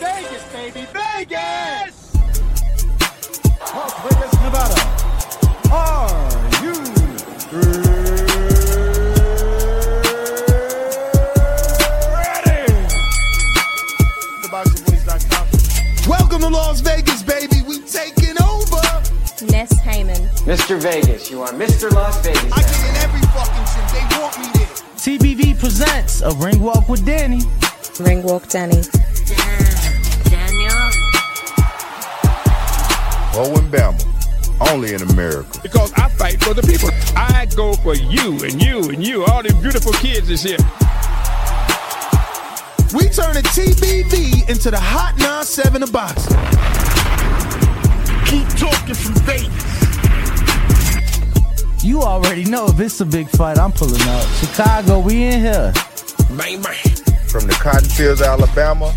Vegas, baby, Vegas! Las Vegas, Nevada. Are you ready? TheBoxingVoice.com. Welcome to Las Vegas, baby. We taking over. Ness Heyman, Mr. Vegas, you are Mr. Las Vegas. I get in every fucking shit. They want me there. TBV presents a ring walk with Danny. Ring walk, Danny, Owen Bama, only in America. Because I fight for the people. I go for you and you and you. All these beautiful kids is here. We turn turning TBV into the hot 9-7 of boxing. Keep talking from Vegas. You already know if it's a big fight, I'm pulling up. Chicago, we in here. Man, man. From the cotton fields of Alabama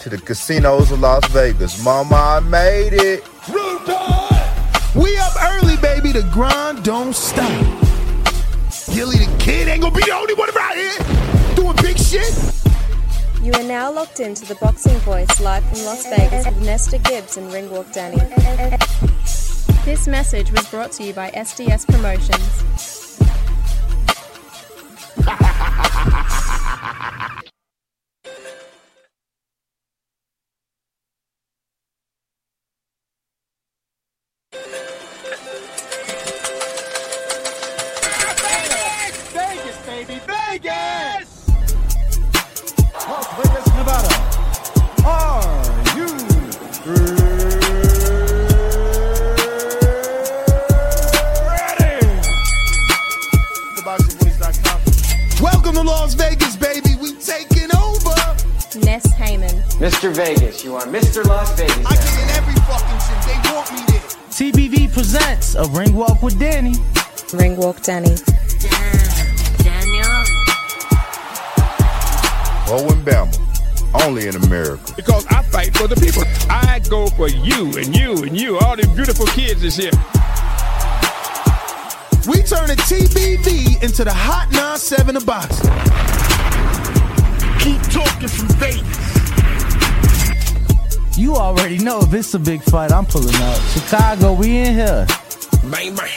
to the casinos of Las Vegas. Mama, I made it. We up early, baby. The grind don't stop. Gilly the kid ain't gonna be the only one around here doing big shit. You are now locked into the Boxing Voice live from Las Vegas with Nestor Gibbs and Ringwalk Danny. This message was brought to you by SDS Promotions. Owen Bama, only in America. Because I fight for the people. I go for you and you and you. All these beautiful kids is here. We turn turning TBV into the hot 9-7 of boxing. Keep talking from Vegas. You already know if it's a big fight, I'm pulling up. Chicago, we in here. Man, man.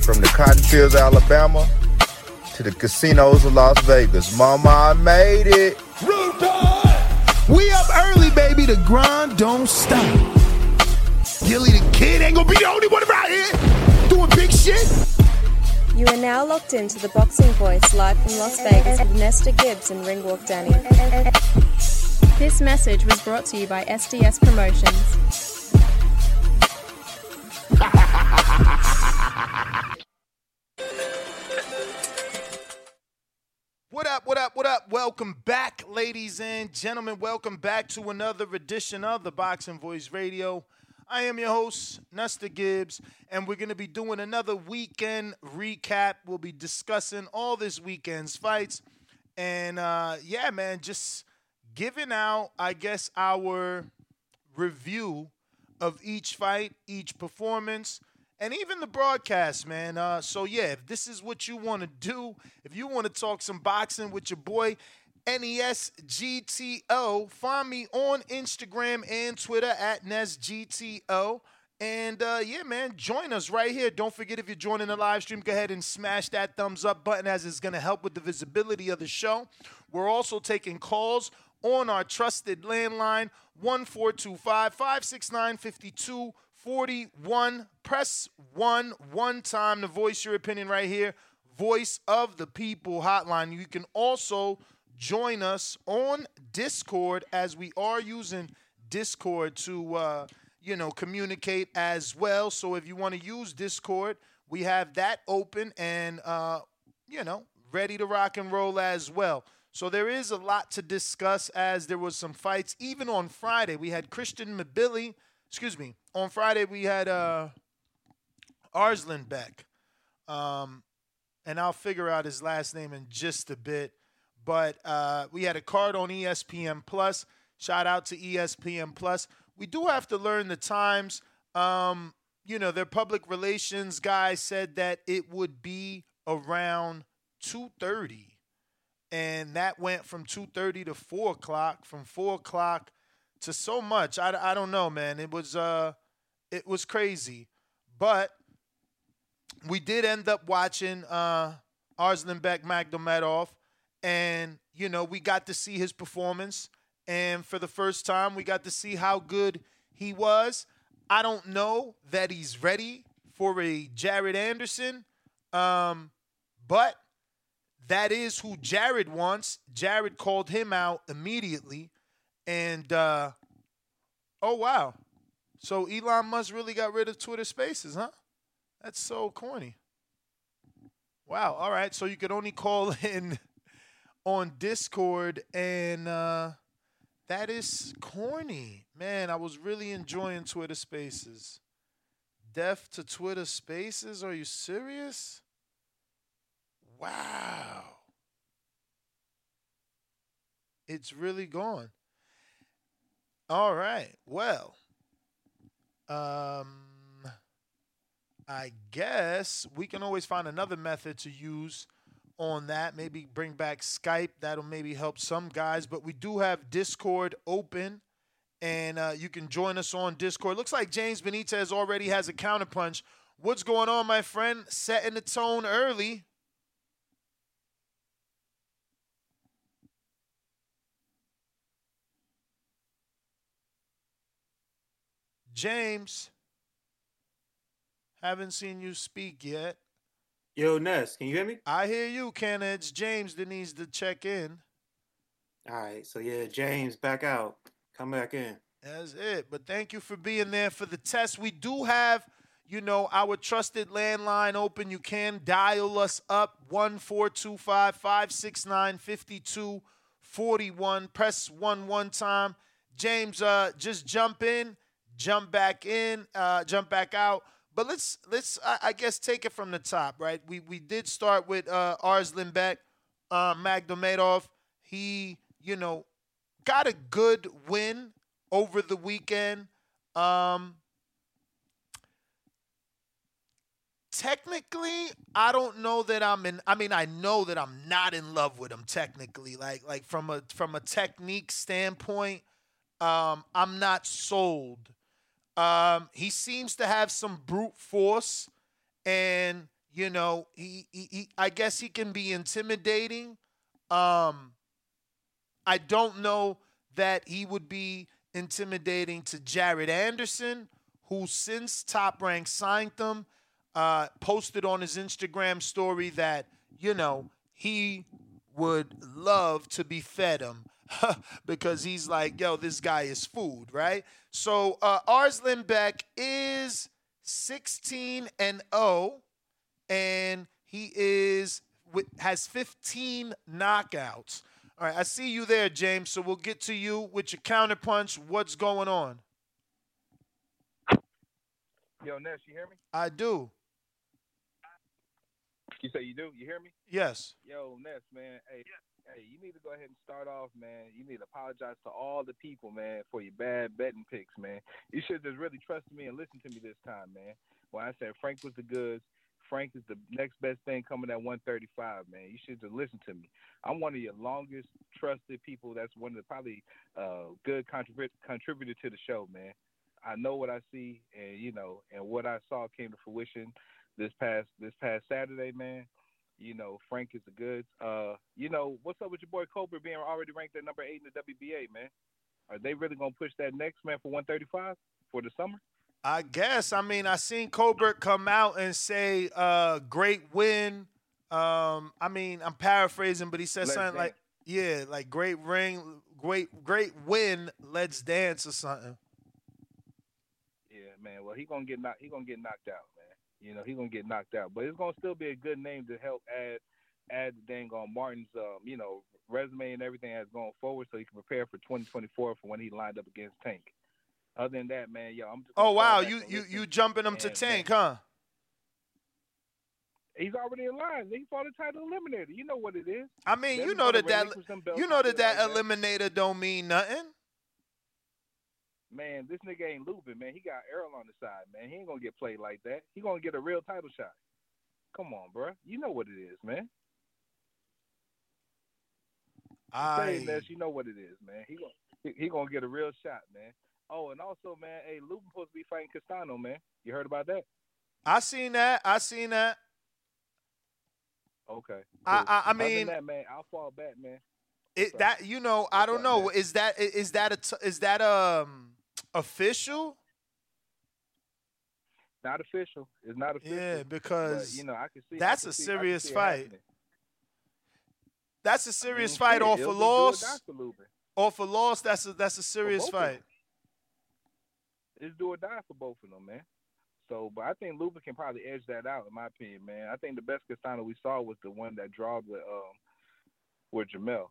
From the cotton fields of Alabama to the casinos of Las Vegas. Mama, I made it. We up early, baby. The grind don't stop. Gilly the kid ain't gonna be the only one around here doing big shit. You are now locked into the Boxing Voice live from Las Vegas with Nestor Gibbs and Ringwalk Danny. This message was brought to you by SDS Promotions. up, what up, what up? Welcome back, ladies and gentlemen. Welcome back to another edition of the Boxing Voice Radio. I am your host, Nestor Gibbs, and we're going to be doing another weekend recap. We'll be discussing all this weekend's fights. And uh, yeah, man, just giving out, I guess, our review of each fight, each performance, and even the broadcast, man. Uh, so yeah, if this is what you want to do, if you want to talk some boxing with your boy NES GTO, find me on Instagram and Twitter at NesGTO. And uh, yeah, man, join us right here. Don't forget if you're joining the live stream, go ahead and smash that thumbs up button as it's going to help with the visibility of the show. We're also taking calls on our trusted landline 1425 569 5241. Press 1 one time to voice your opinion right here. Voice of the People hotline. You can also join us on Discord as we are using Discord to uh, you know communicate as well. So if you want to use Discord, we have that open and uh, you know ready to rock and roll as well. So there is a lot to discuss as there was some fights. Even on Friday, we had Christian Mabili. Excuse me. On Friday, we had uh, Arslanbek. Um, and I'll figure out his last name in just a bit. But uh, we had a card on ESPN Plus. Shout out to ESPN Plus. We do have to learn the times. Um, you know, their public relations guy said that it would be around 2:30 and that went from 2:30 to 4 o'clock, from 4 o'clock to so much. I, I don't know, man. It was uh, it was crazy, but we did end up watching uh, Arslanbek Makhmudov, and you know we got to see his performance, and for the first time we got to see how good he was. I don't know that he's ready for a Jared Anderson, um, but that is who Jared wants. Jared called him out immediately, and uh, oh wow, so Elon Musk really got rid of Twitter Spaces, huh? That's so corny. Wow. All right. So you could only call in on Discord, and uh, that is corny. Man, I was really enjoying Twitter Spaces. Deaf to Twitter Spaces? Are you serious? Wow. It's really gone. All right. Well, um, I guess we can always find another method to use on that. Maybe bring back Skype. That'll maybe help some guys. But we do have Discord open, and uh, you can join us on Discord. Looks like James Benitez already has a counterpunch. What's going on, my friend? Setting the tone early. James. Haven't seen you speak yet. Yo, Ness, can you hear me? I hear you, Ken. It's James that needs to check in. All right, so yeah, James, back out. Come back in. That's it. But thank you for being there for the test. We do have, you know, our trusted landline open. You can dial us up 1425 569 5241. Press one one time. James, uh, just jump in, jump back in, uh, jump back out. But let's let's I, I guess take it from the top, right? We we did start with uh, Arslanbek, uh, Makhmudov. He you know got a good win over the weekend. Um, technically, I don't know that I'm in. I mean, I know that I'm not in love with him technically. Like like from a from a technique standpoint, um, I'm not sold um, he seems to have some brute force, and you know, he, he, he I guess he can be intimidating. Um, I don't know that he would be intimidating to Jared Anderson, who since Top Rank signed him, uh, posted on his Instagram story that you know he would love to be fed him because he's like, yo, this guy is food, right? So uh, Arslanbek is 16 and 0, and he is has 15 knockouts. All right, I see you there, James. So we'll get to you with your counterpunch. What's going on? Yo, Ness, you hear me? I do. You say you do? You hear me? Yes. Yo, Ness, man. Hey, hey, you need to go ahead and start off, man. You need to apologize to all the people, man, for your bad betting picks, man. You should just really trust me and listen to me this time, man. When I said Frank was the goods, Frank is the next best thing coming at 135, man. You should just listen to me. I'm one of your longest trusted people. That's one of the probably uh, good contribut- contributor to the show, man. I know what I see, and you know, and what I saw came to fruition this past this past Saturday, man. You know, Frank is the goods. Uh, you know, what's up with your boy Cobra being already ranked at number eight in the WBA, man? Are they really gonna push that next man for 135 for the summer? I guess. I mean, I seen Colbert come out and say, uh, "Great win." Um, I mean, I'm paraphrasing, but he said Let's something like, "Yeah, like great ring, great, great win. Let's dance or something." Yeah, man. Well, he gonna get knocked. He gonna get knocked out. You know, he's gonna get knocked out. But it's gonna still be a good name to help add add the dang on Martin's um, you know, resume and everything that's going forward, so he can prepare for 2024 for when he lined up against Tank. Other than that, man, yo, I'm just. Oh wow, you you you jumping him to tank, huh? He's already in line. He fought a title eliminator. You know what it is. I mean, you know that that relinquish them belts you know that shit that like that. eliminator don't mean nothing. Man, this nigga ain't losing, man. He got Earl on the side, man. He ain't gonna get played like that. He gonna get a real title shot. Come on, bro. You know what it is, man. Say I less, you know what it is, man. He gonna he, he gonna get a real shot, man. Oh, and also, man, hey, Lubin supposed to be fighting Castano, man. You heard about that? I seen that. I seen that. Okay. I- cool. I- I than mean- that, man, I'll fall back, man. It that you know I don't know is that is that a t- is that um official? Not official. It's not official. Yeah, but, because you know, I can see. That's can a see- serious fight. That's a serious Mm, fight. shit, Or for be do or die loss, or for loss, that's a that's a serious both of them. fight. It's do or die for both of them, man. So, but I think Lubin can probably edge that out, in my opinion, man. I think the best Castano we saw was the one that drawed with um with Jermell.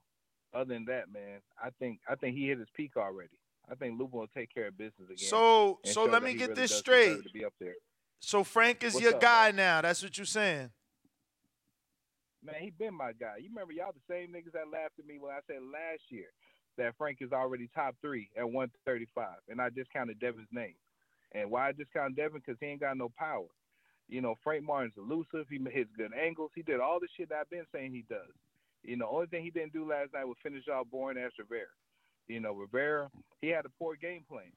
Other than that, man, I think I think he hit his peak already. I think Lubin will take care of business again. So so let me get really this straight. To be up there. So Frank is What's your up, guy man? now. That's what you're saying. Man, he been my guy. You remember y'all the same niggas that laughed at me when I said last year that Frank is already top three at 135, and I discounted Devin's name. And why I discounted Devin? Because he ain't got no power. You know, Frank Martin's elusive. He hits good angles. He did all the shit that I've been saying he does. You know, only thing he didn't do last night was finish off boring ass Rivera. You know, Rivera, he had a poor game plan,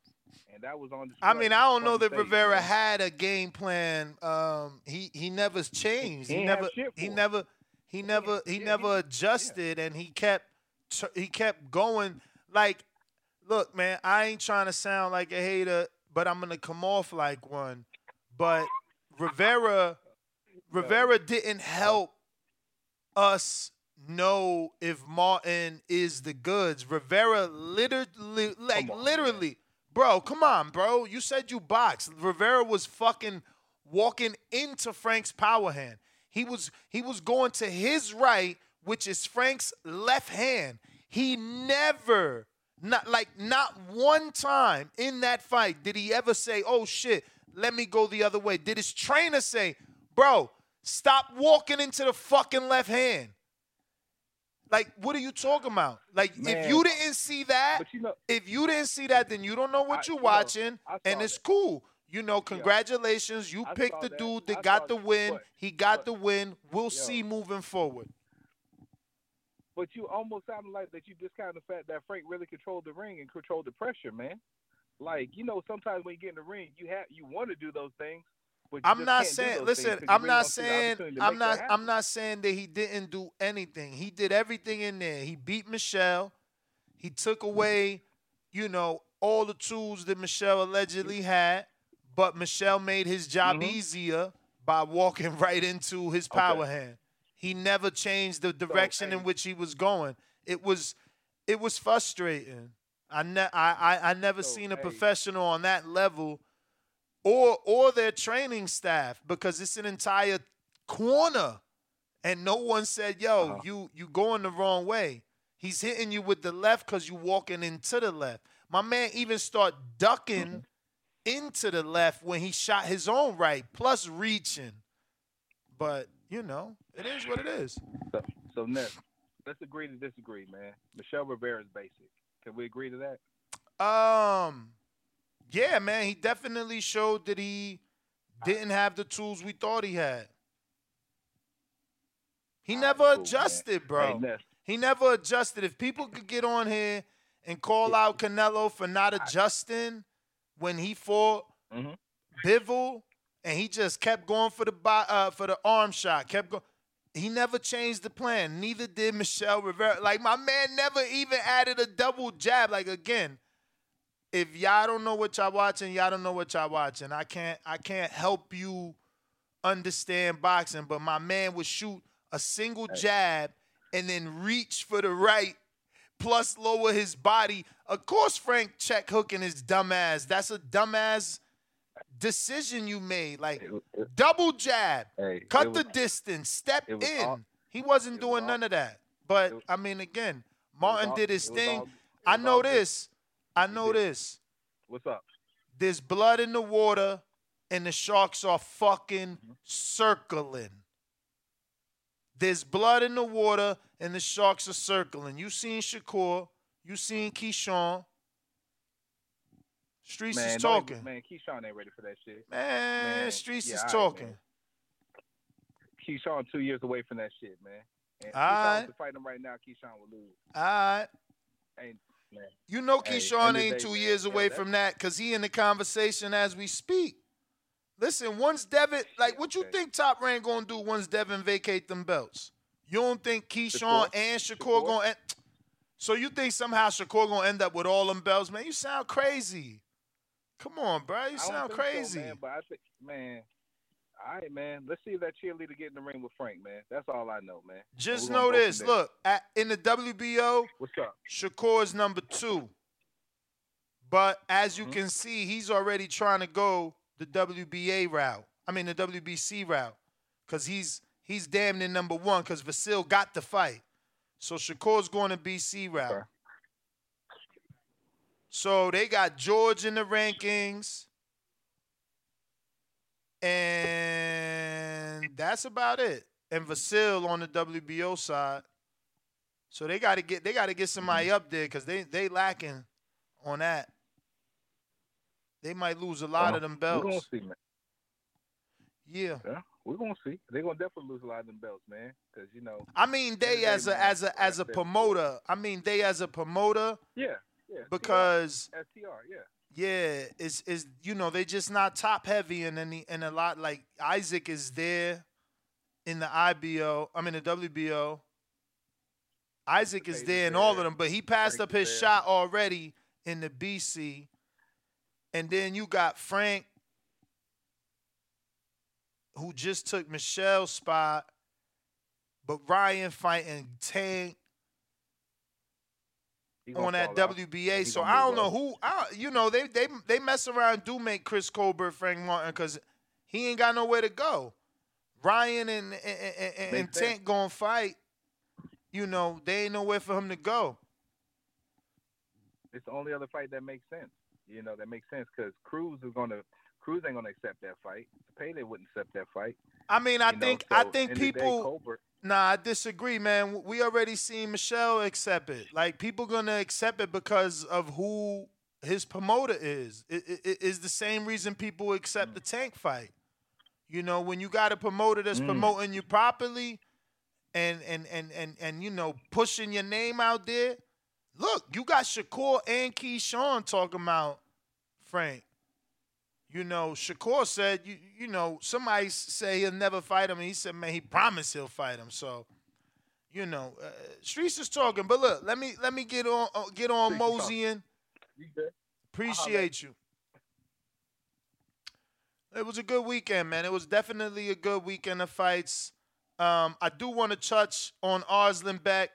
and that was on display. I mean, I don't know that stage, Rivera man. had a game plan. Um, he he never changed. He He never he it. never he never he yeah, never adjusted, and he kept he kept going. Like, look, man, I ain't trying to sound like a hater, but I'm gonna come off like one. But Rivera Rivera didn't help us know if Martin is the goods. Rivera literally, like on, literally, bro. Come on, bro. You said you boxed. Rivera was fucking walking into Frank's power hand. He was he was going to his right, which is Frank's left hand. He never, not like not one time in that fight did he ever say, "Oh shit, let me go the other way." Did his trainer say, "Bro, stop walking into the fucking left hand"? Like, what are you talking about? Like, if you didn't see that, you know, if you didn't see that, then you don't know what I- you're you know, watching, and it's that. cool. You know, congratulations. You I picked the that. dude I that got the win. He got the win. We'll Yo. see moving forward. But you almost sounded like that you discounted the fact that Frank really controlled the ring and controlled the pressure, man. Like you know, sometimes when you get in the ring, you have you want to do those things. I'm not saying. Listen, things 'cause you I'm not don't see the saying. I'm not. I'm not saying that he didn't do anything. He did everything in there. He beat Michel. He took away, you know, all the tools that Michel allegedly had, but Michel made his job Mhm. easier by walking right into his Okay. power hand. He never changed the direction in which he was going. It was, it was frustrating. I ne- I, I, I never So, seen a hey. professional on that level or or their training staff because it's an entire corner and no one said yo Uh-huh. you you going the wrong way he's hitting you with the left because you walking into the left my man even start ducking into the left when he shot his own right plus reaching but you know it is what it is So, so next, let's agree to disagree, man. Michel Rivera is basic. Can we agree to that? Um, yeah, man, he definitely showed that he didn't have the tools we thought he had. He never cool, man. adjusted, bro. Hey, he never adjusted. If people could get on here and call out Canelo for not adjusting when he fought Mhm. Bivol and he just kept going for the uh, for the arm shot, kept going. He never changed the plan. Neither did Michel Rivera. Like my man never even added a double jab. Like again, if y'all don't know what y'all watching, y'all don't know what y'all watching. I can't I can't help you understand boxing, but my man would shoot a single jab and then reach for the right, plus lower his body. Of course, Frank check hooking his dumbass. That's a dumbass decision you made. Like it, double jab, hey, cut the was- distance, step in. all- he wasn't was doing all- none of that. But was- I mean, again, Martin all- did his thing. I know this. I know this. What's up? There's blood in the water, and the sharks are fucking Mm-hmm. circling. There's blood in the water, and the sharks are circling. You seen Shakur, you seen Keyshawn. Streets man, is talking. Man, Keyshawn ain't ready for that shit. Man, Man, Streets yeah, is right, talking. man. Keyshawn two years away from that shit, man. And if All Keyshawn right. was to fight him right now, Keyshawn would lose. All right. Ain't man. You know Hey, Keyshawn of ain't two years away that- from that because he in the conversation as we speak. Listen, once Devin, like, what you think Top Rank gonna do once Devin vacate them belts? You don't think Keyshawn Shakur? and Shakur, Shakur? gonna? End, so you think somehow Shakur gonna end up with all them belts? Man, you sound crazy. Come on, bro, you sound think so, crazy. man, but I think, man. All right, man. Let's see if that cheerleader get in the ring with Frank, man. That's all I know, man. Just know this: look, at, in the WBO, What's up? Shakur's number two. But as Mm-hmm. you can see, he's already trying to go the WBA route. I mean the WBC route. Cause he's he's damn near number one because Vasil got the fight. So Shakur's going to BC route. Okay. So they got George in the rankings. And that's about it. And Vasil on the WBO side. So they gotta get they gotta get somebody Mm-hmm. up there because they they lacking on that. They might lose a lot Well, of them belts. see, man. Yeah. Yeah, we're gonna see. They're gonna definitely lose a lot of them belts, man. Because you know, I mean they as a as a as a promoter. I mean they as a promoter yeah, yeah. because STR, yeah. Yeah, is is you know they're just not top heavy and any and a lot like Isaac is there in the IBO. I mean the WBO. Isaac is there in all of them, but he passed Frank up his shot already in the BC. And then you got Frank, who just took Michel's spot, but Ryan fighting Tank on that fall out. WBA. So I don't know who. I, you know, they they they mess around, and do make Chris Colbert Frank Martin because he ain't got nowhere to go. Ryan and and, and, and Tank gonna fight. You know, they ain't nowhere for him to go. It's the only other fight that makes sense. You know, that makes sense because Cruz is gonna Cruz ain't gonna accept that fight. Pele wouldn't accept that fight. I mean, I you know, think I think end of the day, people. Colbert, Nah, I disagree, man. We already seen Michel accept it. Like people gonna accept it because of who his promoter is. It, it, it is the same reason people accept the tank fight. You know, when you got a promoter that's Mm. promoting you properly, and and and and and you know pushing your name out there. Look, you got Shakur and Keyshawn talking about Frank. You know, Shakur said, you you know, somebody say he'll never fight him, and he said, man, he promised he'll fight him. So, you know, uh, Streets is talking. But look, let me let me get on uh, get on Streets is talking. moseying. you good? Appreciate you. It was a good weekend, man. It was definitely a good weekend of fights. Um, I do want to touch on Arslanbek,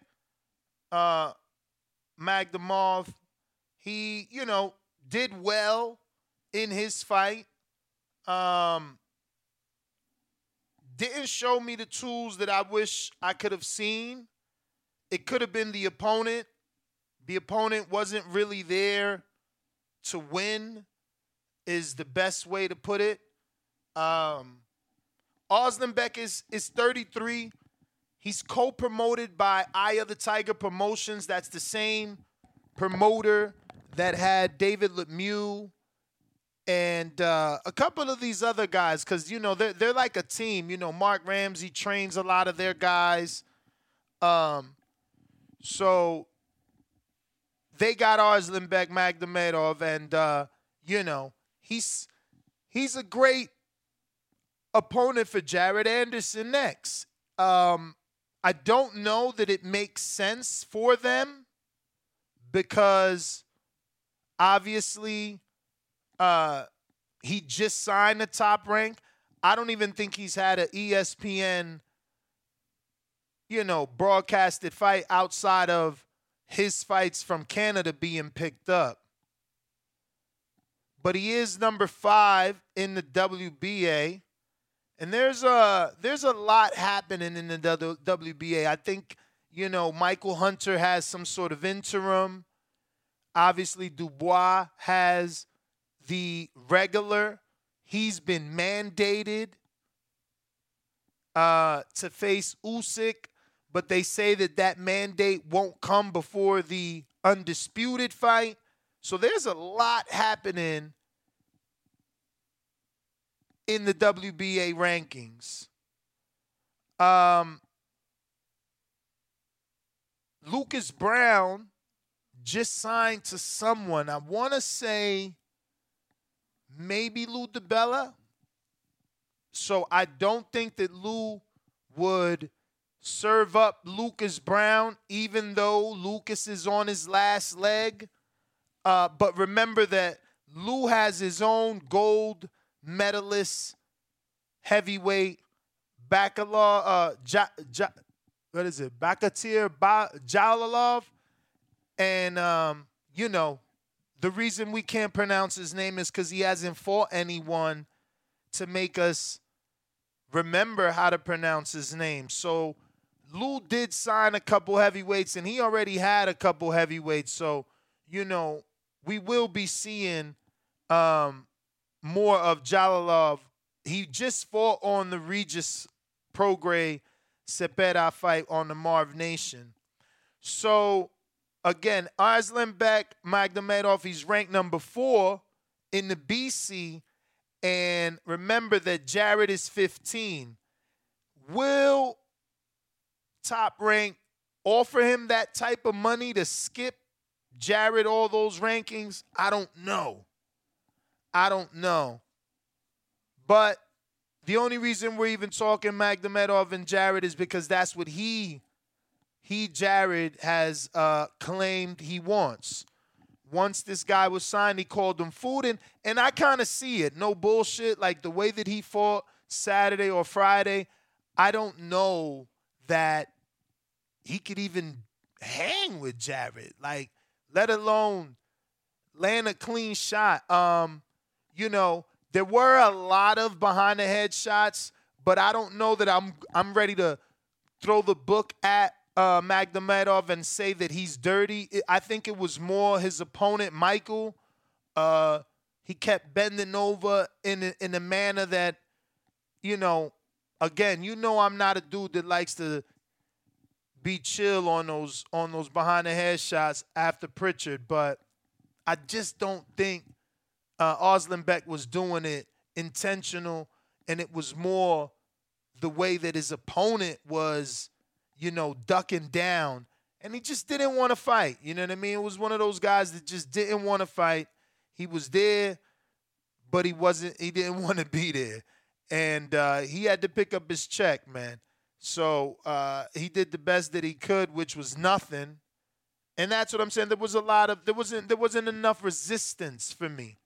uh, Makhmudov. He, you know, did well in his fight. Um, didn't show me the tools that I wish I could have seen. It could have been the opponent. The opponent wasn't really there to win, is the best way to put it. Um, Arslanbek is, is 33. He's co-promoted by Eye of the Tiger Promotions. That's the same promoter that had David Lemieux and uh, a couple of these other guys, because you know they're they're like a team. You know, Marc Ramsay trains a lot of their guys. Um, so they got Arslan Beck Makhmudov, and uh, you know he's he's a great opponent for Jared Anderson next. Um, I don't know that it makes sense for them because obviously uh, he just signed the top rank. I don't even think he's had an ESPN, you know, broadcasted fight outside of his fights from Canada being picked up. But he is number five in the WBA. And there's a there's a lot happening in the WBA. I think you know Michael Hunter has some sort of interim. Obviously, Dubois has the regular. He's been mandated uh, to face Usyk, but they say that that mandate won't come before the undisputed fight. So there's a lot happening in the WBA rankings. Um, Lucas Browne just signed to someone. I want to say maybe Lou DiBella. So I don't think that Lou would serve up Lucas Browne, even though Lucas is on his last leg. Uh, but remember that Lou has his own gold medalist heavyweight Bakalar, uh, ja, ja, what is it? Bakatir ba- Jalolov. And, um, you know, the reason we can't pronounce his name is because he hasn't fought anyone to make us remember how to pronounce his name. So Lou did sign a couple heavyweights, and he already had a couple heavyweights. So, you know, we will be seeing um, more of Jalolov. He just fought on the Regis Prograis Zepeda fight on the Marv Nation. So, again, Beck, Magomedov, he's ranked number four in the BC. And remember that Jared is 15. Will top rank offer him that type of money to skip Jared all those rankings? I don't know. I don't know. But the only reason we're even talking Magomedov and Jared is because that's what he he Jared has uh, claimed he wants. Once this guy was signed, he called him food, and and I kind of see it. No bullshit. Like the way that he fought Saturday or Friday, I don't know that he could even hang with Jared. Like, let alone land a clean shot. Um, you know, there were a lot of behind the head shots, but I don't know that I'm I'm ready to throw the book at uh, Magomedov and say that he's dirty. I think it was more his opponent Michael. Uh, he kept bending over in a, in a manner that, you know, again, you know, I'm not a dude that likes to be chill on those on those behind the head shots after Prichard, but I just don't think uh, Arslanbek was doing it intentional, and it was more the way that his opponent was, you know, ducking down, and he just didn't want to fight. You know what I mean? It was one of those guys that just didn't want to fight. He was there, but he wasn't. He didn't want to be there, and uh, he had to pick up his check, man. So uh, he did the best that he could, which was nothing. And that's what I'm saying. There was a lot of there wasn't there wasn't enough resistance for me.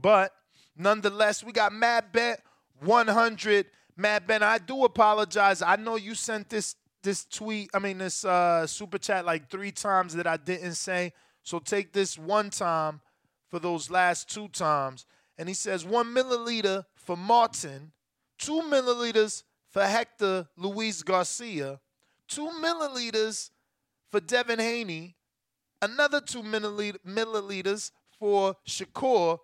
But nonetheless, we got Mad Bet 100. Mad Bet, I do apologize. I know you sent this this tweet, I mean this uh, super chat like three times that I didn't say. So take this one time for those last two times. And he says one milliliter for Martin, two milliliters for Hector Luis Garcia, two milliliters for Devin Haney, another two milliliters for Shakur,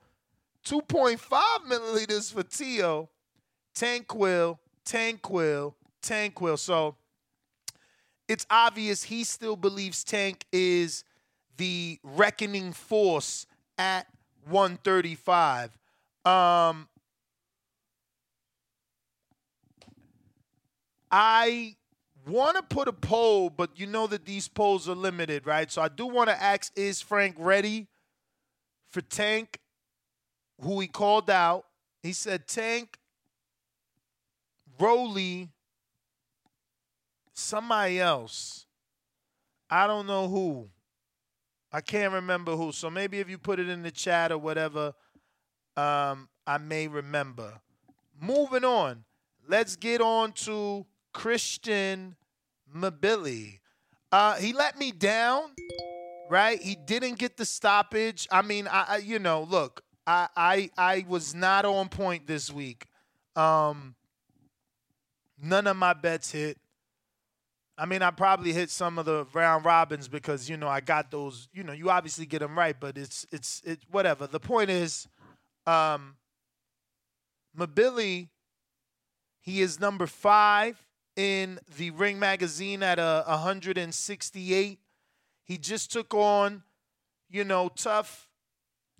2.5 milliliters for Tio, Tanquil, Tanquil, Tanquil. So it's obvious he still believes Tank is the reckoning force at 135. Um, I want to put a poll, but you know that these polls are limited, right? So I do want to ask is Frank ready for Tank, who he called out? He said Tank, Rolly, somebody else. I don't know who. I can't remember who. So maybe if you put it in the chat or whatever, um, I may remember. Moving on. Let's get on to Christian Mabili. Uh, he let me down, right? He didn't get the stoppage. I mean, I, I you know, look, I, I I was not on point this week. Um, none of my bets hit. I mean, I probably hit some of the round robins because you know I got those. You know, you obviously get them right, but it's it's it whatever. The point is, um, Mabili, he is number five in the Ring magazine at a 168. He just took on, you know, tough,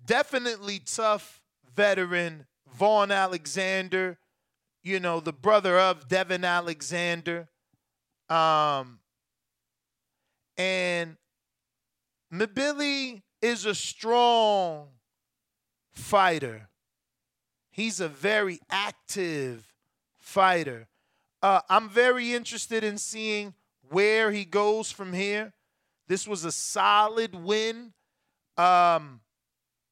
definitely tough veteran Vaughn Alexander, you know, the brother of Devon Alexander. Um, and Mabili is a strong fighter. He's a very active fighter. Uh, I'm very interested in seeing where he goes from here. This was a solid win. Um,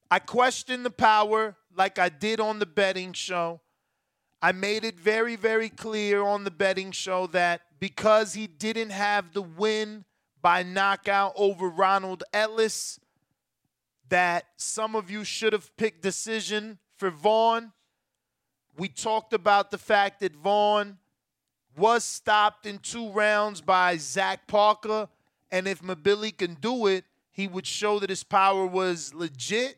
I questioned the power like I did on the betting show. I made it very, very clear on the betting show that because he didn't have the win by knockout over Ronald Ellis, that some of you should have picked decision for Vaughn. We talked about the fact that Vaughn was stopped in two rounds by Zach Parker, and if Mabili can do it, he would show that his power was legit.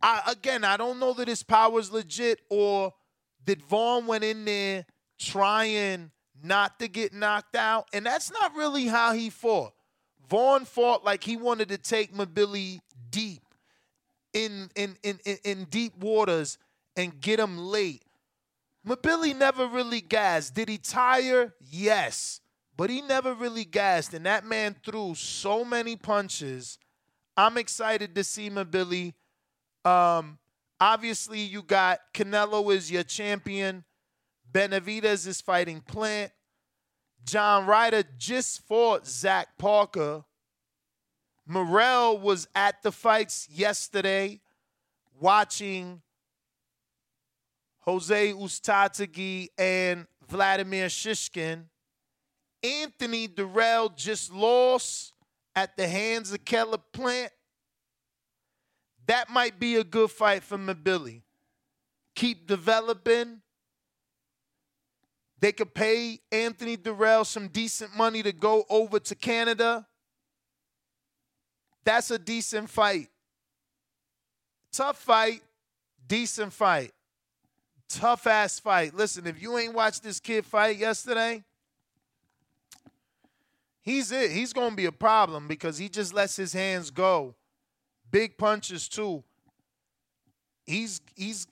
I, again, I don't know that his power is legit or that Vaughn went in there trying not to get knocked out, and that's not really how he fought. Vaughn fought like he wanted to take Mabili deep in in, in, in, in deep waters and get him late. Mabili never really gassed. Did he tire? Yes. But he never really gassed. And that man threw so many punches. I'm excited to see Mabili. Um, obviously, you got Canelo is your champion. Benavidez is fighting Plant. John Ryder just fought Zach Parker. Morel was at the fights yesterday watching Jose Uzcategui and Vladimir Shishkin. Anthony Dirrell just lost at the hands of Caleb Plant. That might be a good fight for Mabili. Keep developing. They could pay Anthony Dirrell some decent money to go over to Canada. That's a decent fight. Tough fight, decent fight. Tough ass fight. Listen, if you ain't watched this kid fight yesterday, he's it. He's going to be a problem because he just lets his hands go. Big punches too. He's he's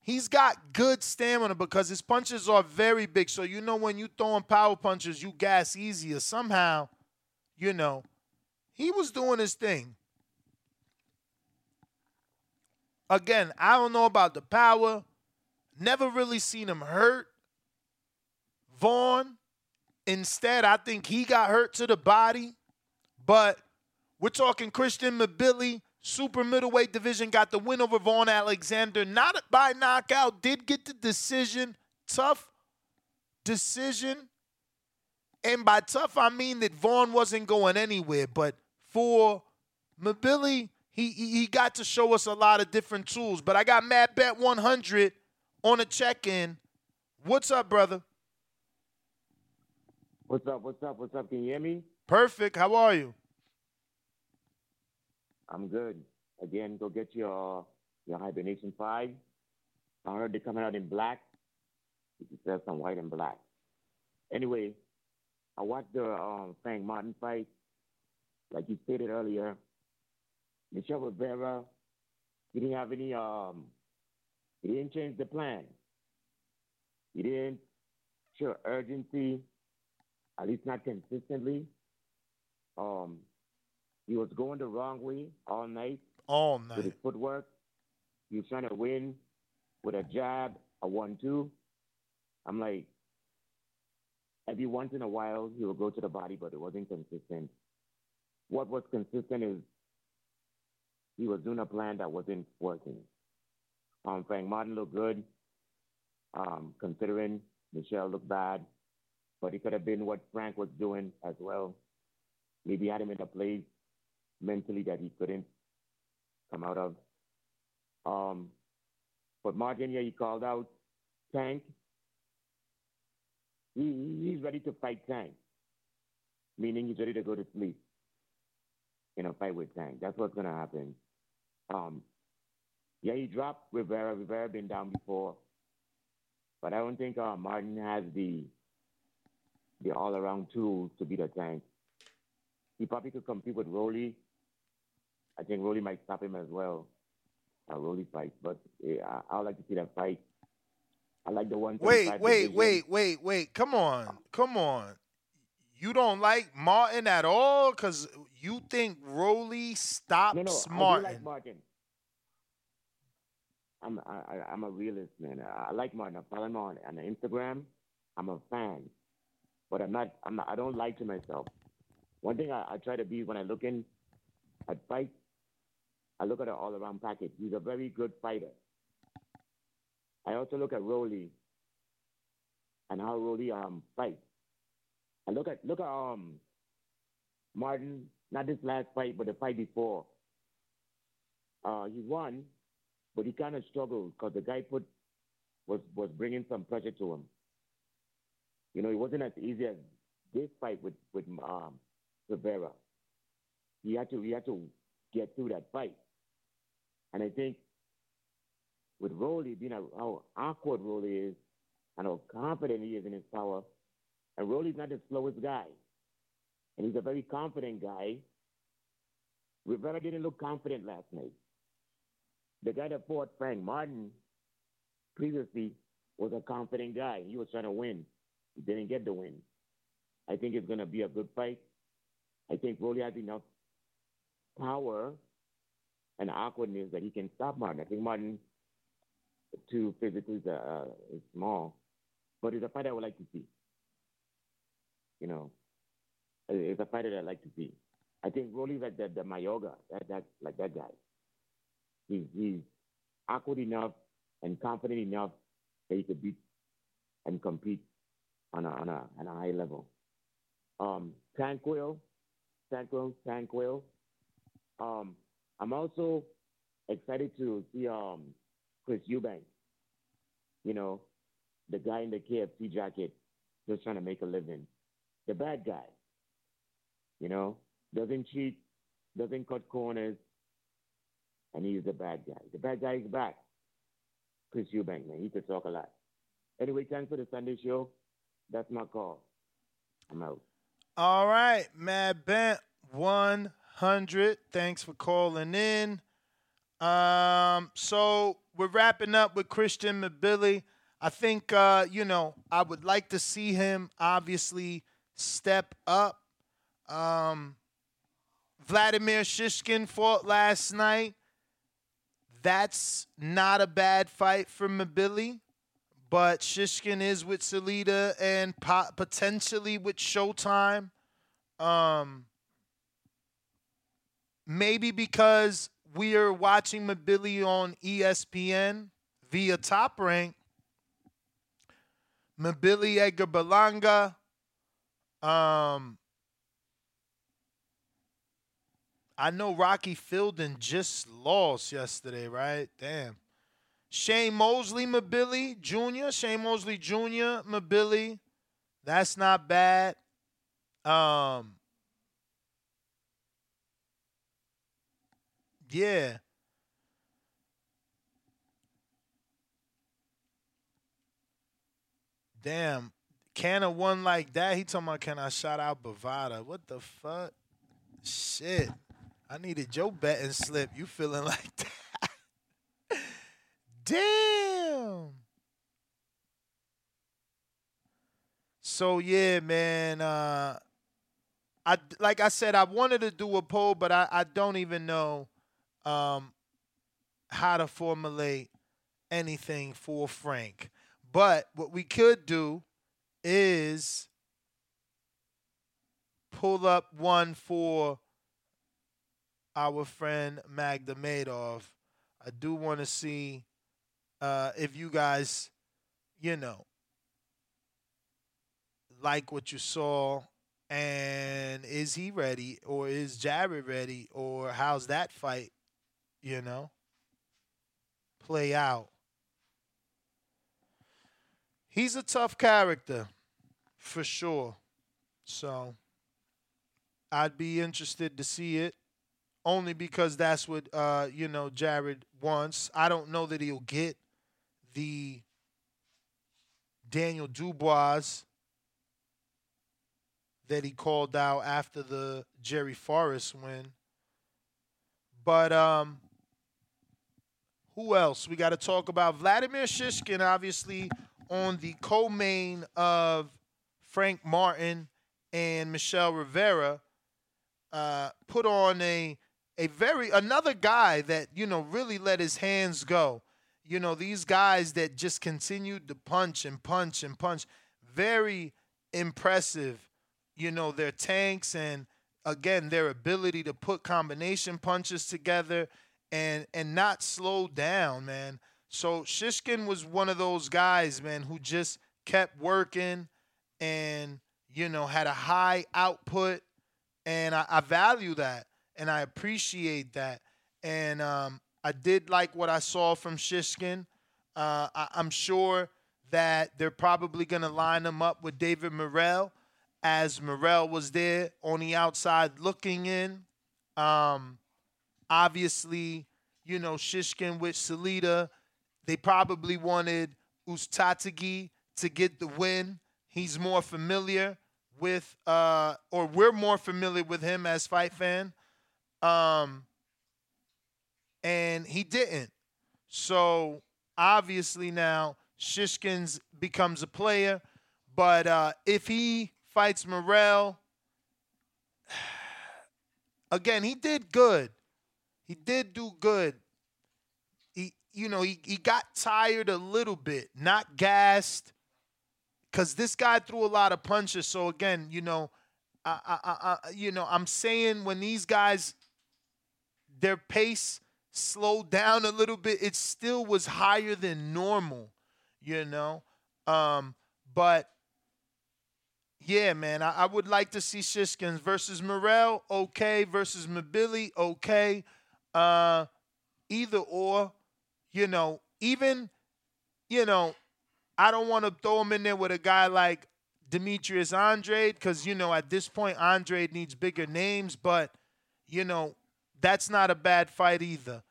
he's got good stamina because his punches are very big. So you know when you throwing power punches, you gas easier. Somehow, you know, he was doing his thing. Again, I don't know about the power. Never really seen him hurt. Vaughn, instead, I think he got hurt to the body. But we're talking Christian Mabili, super middleweight division, got the win over Vaughn Alexander. Not by knockout, did get the decision. Tough decision. And by tough, I mean that Vaughn wasn't going anywhere. But for Mabili, he, he got to show us a lot of different tools. But I got Mad Bet 100 on a check-in. What's up, brother? What's up? What's up? What's up? Can you hear me? Perfect. How are you? I'm good. Again, go get your your hibernation five. I heard they're coming out in black. You can sell some white and black. Anyway, I watched the um, Frank Martin fight. Like you stated earlier, Michel Rivera, he didn't have any um he didn't change the plan. He didn't show urgency, at least not consistently. Um, he was going the wrong way all night. All night. With his footwork. He was trying to win with a jab, a one-two. I'm like, every once in a while he will go to the body, but it wasn't consistent. What was consistent is he was doing a plan that wasn't working. Um, Frank Martin looked good, um, considering Michel looked bad, but it could have been what Frank was doing as well. Maybe he had him in a place mentally that he couldn't come out of. Um, but Martin, yeah, he called out Tank. He, he's ready to fight Tank, meaning he's ready to go to sleep in a fight with Tank. That's what's going to happen. Um, yeah, he dropped Rivera. Rivera been down before, but I don't think uh, Martin has the the all around tools to beat a Tank. He probably could compete with Rolly. I think Rolly might stop him as well. Uh, Rolly fight, but yeah, I, I would like to see that fight. I like the one. Wait, wait, wait, wait, wait. Come on. Come on. you don't like Martin at all because you think Rolly stops No, no, I do Martin. like Martin. I'm I, I- I'm a realist, man. I, I like Martin. I follow him on on Instagram. I'm a fan, but I'm not. I'm not. I don't lie to myself. One thing I, I try to be when I look in at fights, I look at an all-around package. He's a very good fighter. I also look at Rolly and how Rolly um fights. I look at look at um Martin, not this last fight, but the fight before. Uh, he won, but he kind of struggled because the guy put was was bringing some pressure to him. You know, it wasn't as easy as this fight with with um, Rivera. He had to he had to get through that fight, and I think with Rolly being a, how awkward Rolly is and how confident he is in his power, and Rolly's not the slowest guy, and he's a very confident guy. Rivera didn't look confident last night. The guy that fought Frank Martin previously was a confident guy. He was trying to win. He didn't get the win. I think it's going to be a good fight. I think Rolly has enough power and awkwardness that he can stop Martin. I think Martin, too physically, is, uh, is small, but it's a fight I would like to see. You know, it's a fighter that I like to see. I think Rolly's like the, the Mayoga, that, that, like that guy. He's, he's awkward enough and confident enough that he could beat and compete on a, on a, on a high level. Um, Tranquil, Tranquil, Tranquil. Um, I'm also excited to see um, Chris Eubank. You know, the guy in the KFC jacket, just trying to make a living. The bad guy. You know, doesn't cheat, doesn't cut corners, and he's the bad guy. The bad guy is back. Chris Eubank, man, he could talk a lot. Anyway, thanks for the Sunday show. That's my call. I'm out. All right, Mad Bent 100. Thanks for calling in. Um, so we're wrapping up with Christian Mbilli. I think uh, you know, I would like to see him obviously step up. Um, Vladimir Shishkin fought last night. That's not a bad fight for Mbilli, but Shishkin is with Salita and po- potentially with Showtime. Um, maybe because we are watching Mbilli on ESPN via Top Rank. Mbilli Edgar Berlanga. Um, I know Rocky Fielding just lost yesterday, right? Damn. Shane Mosley, Mbilli Jr., Shane Mosley Jr., Mbilli. That's not bad. Um, yeah. Damn. Can a one like that? He talking about can I shout out Bovada? What the fuck? Shit. I needed your betting slip. You feeling like that? Damn. So yeah, man. Uh, I like I said, I wanted to do a poll, but I, I don't even know um, how to formulate anything for Frank. But what we could do is pull up one for our friend Makhmudov. I do want to see uh, if you guys, you know, like what you saw and is he ready or is Jared ready or how's that fight, you know, play out. He's a tough character for sure. So I'd be interested to see it only because that's what uh, you know Jared wants. I don't know that he'll get the Daniel Dubois that he called out after the Jerry Forrest win. But um who else? We got to talk about Vladimir Shishkin obviously on the co-main of Frank Martin and Michel Rivera uh, put on a a very another guy that you know really let his hands go. You know these guys that just continued to punch and punch and punch. Very impressive. You know their tanks and again their ability to put combination punches together and and not slow down, man. So Shishkin was one of those guys, man, who just kept working and you know had a high output, and I, I value that and I appreciate that. And um, I did like what I saw from Shishkin. Uh, I, I'm sure that they're probably to line him up with David Morrell, as Morrell was there on the outside looking in. Um, obviously, you know, Shishkin with Salita, they probably wanted Uzcategui to get the win. He's more familiar with, uh, or we're more familiar with him as fight fan. Um, and he didn't. So obviously now Shishkins becomes a player. But uh, if he fights Morrell, again, he did good. He did do good. He, you know, he, he got tired a little bit, not gassed, because this guy threw a lot of punches. So again, you know, I, I, I, you know, I'm saying when these guys, their pace slowed down a little bit, it still was higher than normal, you know. Um, but yeah, man, I, I, would like to see Shishkins versus Morrell, okay, versus Mbilli, okay. Uh, either or, you know, even, you know, I don't want to throw him in there with a guy like Demetrius Andrade because, you know, at this point, Andrade needs bigger names, but, you know, that's not a bad fight either.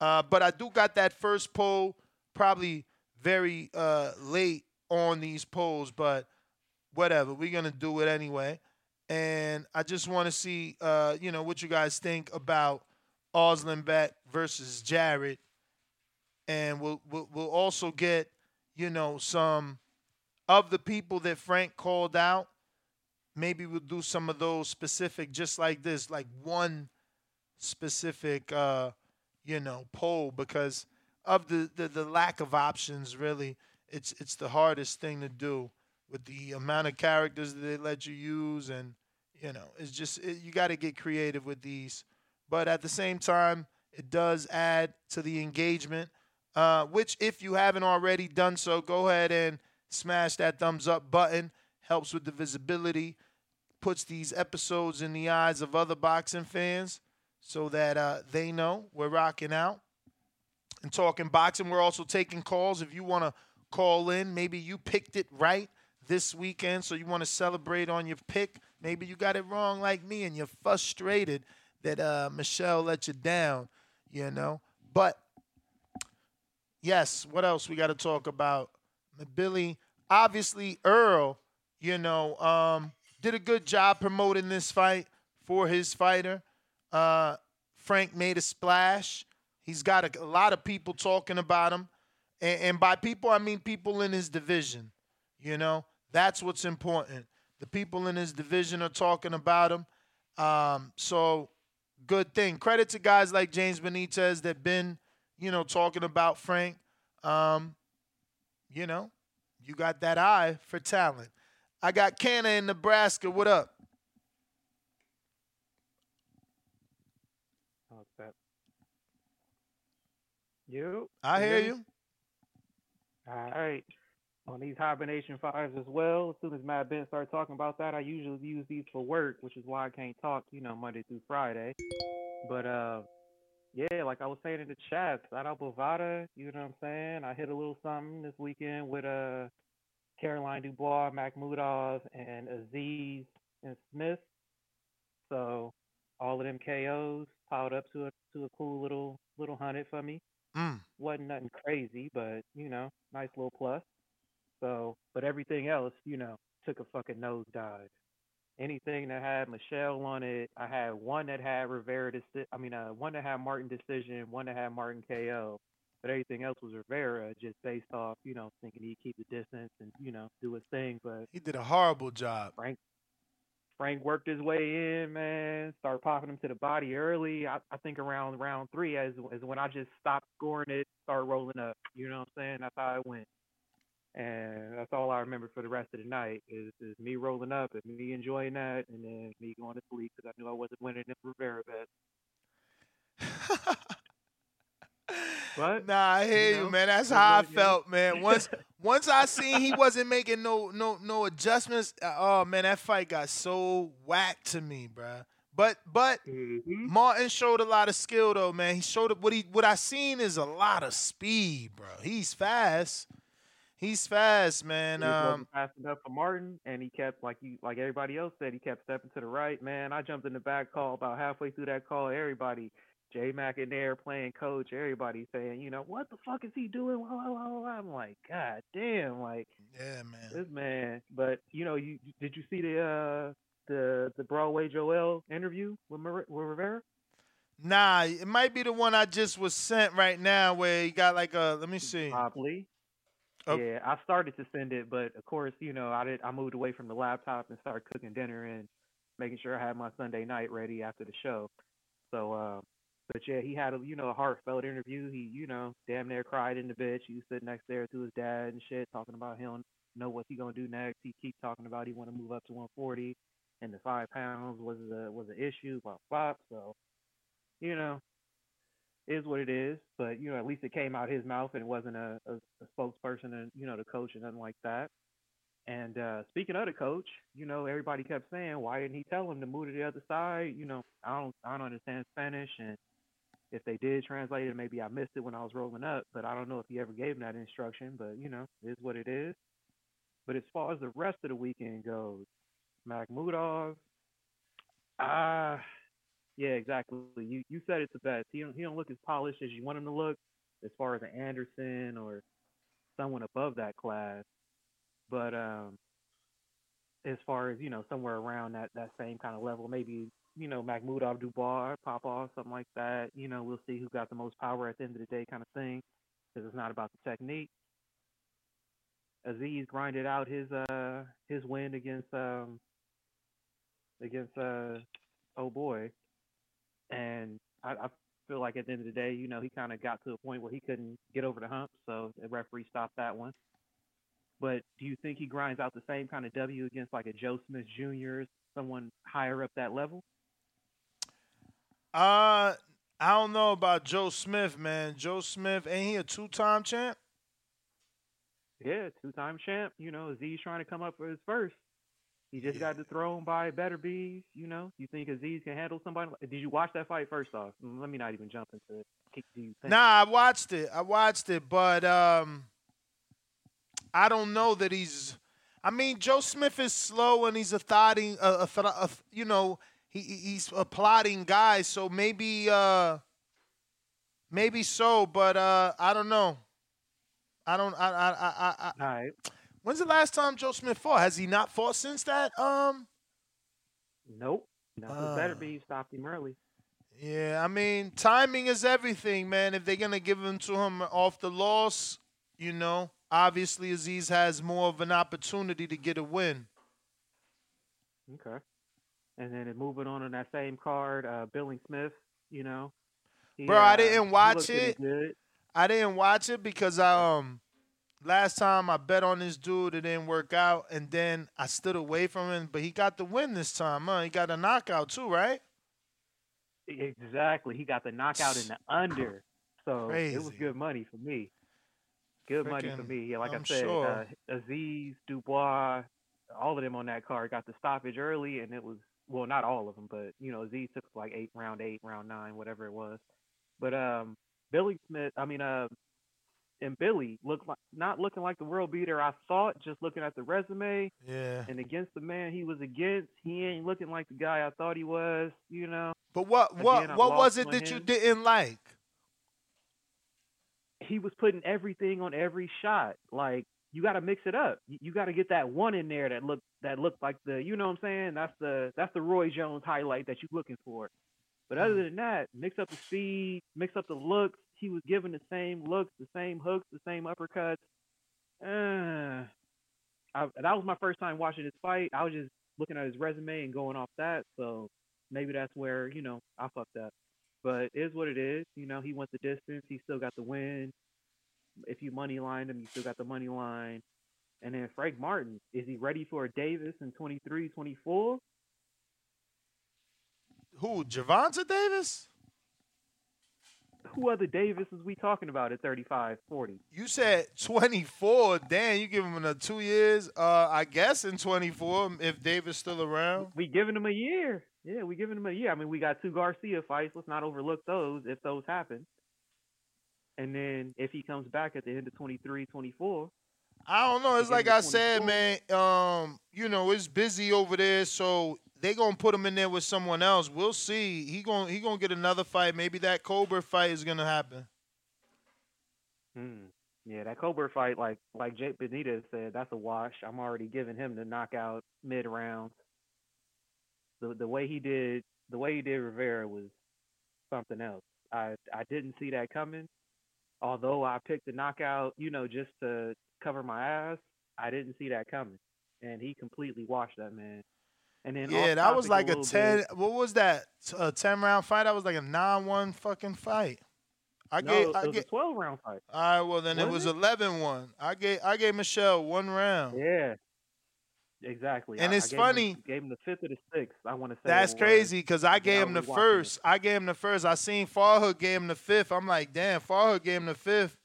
Uh, but I do got that first poll probably very uh, late on these polls, but whatever. We're going to do it anyway. And I just want to see, uh, you know, what you guys think about Arslanbek versus Jared, And we'll, we'll, we'll also get, you know, some of the people that Frank called out. Maybe we'll do some of those specific, just like this, like one specific, uh, you know, poll because of the, the, the lack of options, really. It's, it's the hardest thing to do with the amount of characters that they let you use. And, you know, it's just, it, you got to get creative with these but at the same time, it does add to the engagement. Uh, which, if you haven't already done so, go ahead and smash that thumbs up button. Helps with the visibility, puts these episodes in the eyes of other boxing fans so that uh, they know we're rocking out and talking boxing. We're also taking calls. If you want to call in, maybe you picked it right this weekend, so you want to celebrate on your pick. Maybe you got it wrong like me and you're frustrated that uh, Michel let you down, you know. But yes, what else we got to talk about? Billy, obviously Earl, you know, um, did a good job promoting this fight for his fighter. Uh, Frank made a splash. He's got a, a lot of people talking about him, and, and by people I mean people in his division. You know, that's what's important. The people in his division are talking about him. Um, so good thing. Credit to guys like James Benitez that been, you know, talking about Frank. Um, you know, you got that eye for talent. I got Canna in Nebraska. What up? How's that? You? I hear you. All right on these hibernation fires as well. As soon as Matt Ben starts talking about that, I usually use these for work, which is why I can't talk, you know, Monday through Friday. But uh, yeah, like I was saying in the chat, shout out Bovada, you know what I'm saying? I hit a little something this weekend with uh Caroline Dubois, Makhmudov, and Aziz and Smith. So all of them KOs piled up to a to a cool little little hundred for me. Mm. Wasn't nothing crazy, but you know, nice little plus. So, but everything else, you know, took a fucking nosedive. Anything that had Michel on it, I had one that had Rivera. Deci- I mean, uh, one that had Martin decision, one that had Martin KO. But everything else was Rivera, just based off, you know, thinking he'd keep the distance and you know do his thing. But he did a horrible job. Frank, Frank worked his way in, man. Started popping him to the body early. I, I think around round three as is when I just stopped scoring it, started rolling up. You know what I'm saying? That's how it went. And that's all I remember for the rest of the night is, is me rolling up and me enjoying that, and then me going to sleep because I knew I wasn't winning the Rivera bet. But Nah, I hear you you, man. That's how I felt, man. Once once I seen he wasn't making no no no adjustments, uh, oh man, that fight got so whacked to me, bruh. But but Mm-hmm. Martin showed a lot of skill though, man. He showed up what he what I seen is a lot of speed, bro. He's fast. He's fast, man. He Um, fast enough for Martin, and he kept like you, like everybody else said, he kept stepping to the right. Man, I jumped in the back call about halfway through that call. Everybody, J Mac in there playing coach. Everybody saying, you know, what the fuck is he doing? Blah, blah, blah, blah. I'm like, God damn, like yeah, man. this man. But you know, you did you see the uh the the Broadway Joel interview with, Mar- with Rivera? Nah, it might be the one I just was sent right now where he got like a let me see. Probably. Oh. Yeah, I started to send it, but of course, you know, I did. I moved away from the laptop and started cooking dinner and making sure I had my Sunday night ready after the show. So, uh, but yeah, he had a you know a heartfelt interview. He you know damn near cried in the bitch. He was sitting next there to his dad and shit, talking about him know what he gonna do next. He keep talking about he want to move up to 140, and the five pounds was a was an issue. Blah blah. So, you know, is what it is. But you know, at least it came out his mouth and it wasn't a, a, a spokesperson and you know the coach and nothing like that. And uh, speaking of the coach, you know, everybody kept saying, why didn't he tell him to move to the other side? You know, I don't I don't understand Spanish, and if they did translate it, maybe I missed it when I was rolling up. But I don't know if he ever gave him that instruction. But you know, it is what it is. But as far as the rest of the weekend goes, Makhmudov, ah, yeah, exactly. You you said it the best. He don't he don't look as polished as you want him to look, as far as an Anderson or someone above that class. But um, as far as you know, somewhere around that that same kind of level, maybe you know Makhmudov, Dubois, Popov, something like that. You know, we'll see who got the most power at the end of the day, kind of thing, because it's not about the technique. Aziz grinded out his uh his win against um against uh oh boy and I, I feel like at the end of the day, you know, he kind of got to a point where he couldn't get over the hump, so the referee stopped that one. But do you think he grinds out the same kind of W against like a Joe Smith Jr., someone higher up that level? Uh I don't know about Joe Smith, man. Joe Smith, ain't he a two time champ? Yeah, two-time champ. You know, Aziz trying to come up for his first. He just got dethroned by Beterbiev. You know, you think Aziz can handle somebody? Did you watch that fight first off? Let me not even jump into it. Nah, I watched it. I watched it, but um I don't know that he's I mean, Joe Smith is slow and he's a thoughting a, a, a you know, he he- he's a plotting guy, so maybe uh maybe so, but uh I don't know. I don't I I I, I, I All right. When's the last time Joe Smith fought? Has he not fought since that? Um Nope. Not uh, Better be Bees stopped him early. Yeah, I mean, timing is everything, man. If they're gonna give him to him off the loss, you know, obviously Aziz has more of an opportunity to get a win. Okay. And then moving on on that same card, uh, Billing Smith. You know, he, Bro, I uh, didn't watch it. I didn't watch it because I um last time I bet on this dude, it didn't work out, and then I stood away from him. But he got the win this time, huh? He got a knockout too, right? Exactly. He got the knockout in the under. So it was good money for me. Good money for me. Yeah, like I'm I said, sure. uh, Aziz, Dubois, all of them on that card got the stoppage early, and it was well, not all of them, but you know, Aziz took like eight, round eight, round nine, whatever it was. But um, Billy Smith, I mean, uh, and Billy looked like not looking like the world beater I thought, just looking at the resume. Yeah. And against the man he was against, he ain't looking like the guy I thought he was. You know. But what what Again, what was it that you didn't like? he was putting everything on every shot. Like you got to mix it up. You, you got to get that one in there that look that looked like the you know what I'm saying. That's the that's the Roy Jones highlight that you're looking for. But other Mm. than that, mix up the speed, mix up the looks. He was given the same looks, the same hooks, the same uppercuts. Uh, I, that was my first time watching this fight. I was just looking at his resume and going off that. So maybe that's where you know I fucked up. But it is what it is. You know, he went the distance. He still got the win. If you money lined him, you still got the money line. And then Frank Martin, is he ready for a Davis in 23, 24? Who? Gervonta Davis? Who other Davis is we talking about at 35, 40? You said 24. Damn, you give him another two years. Uh, I guess in 24 if Davis still around. We giving him a year. Yeah, we giving him a year. I mean, we got two Garcia fights. Let's not overlook those if those happen. And then if he comes back at the end of 23, 24. I don't know. It's like I said, man. Um, you know, it's busy over there, so they gonna put him in there with someone else. We'll see. He gonna he gonna get another fight. Maybe that Cobra fight is gonna happen. Hmm. Yeah, that Cobra fight, like like Jake Benitez said, that's a wash. I'm already giving him the knockout mid round. The the way he did the way he did Rivera was something else. I I didn't see that coming. Although I picked the knockout, you know, just to cover my ass, I didn't see that coming. And he completely washed that man. And then Yeah, that was like a little ten. bit- What was that? A ten round fight. That was like a nine one fucking fight. I no, gave. it I was gave. a 12 round fight. All right, well then it Was was it? 11-1. I gave. I gave Michel one round. Yeah. Exactly. And I- I it's gave him- funny- gave him the fifth or the sixth. I want to say That's crazy because I gave him the rewatching it. first. I gave him the first. I seen Farhood gave him the fifth. I'm like, damn, Farhood gave him the fifth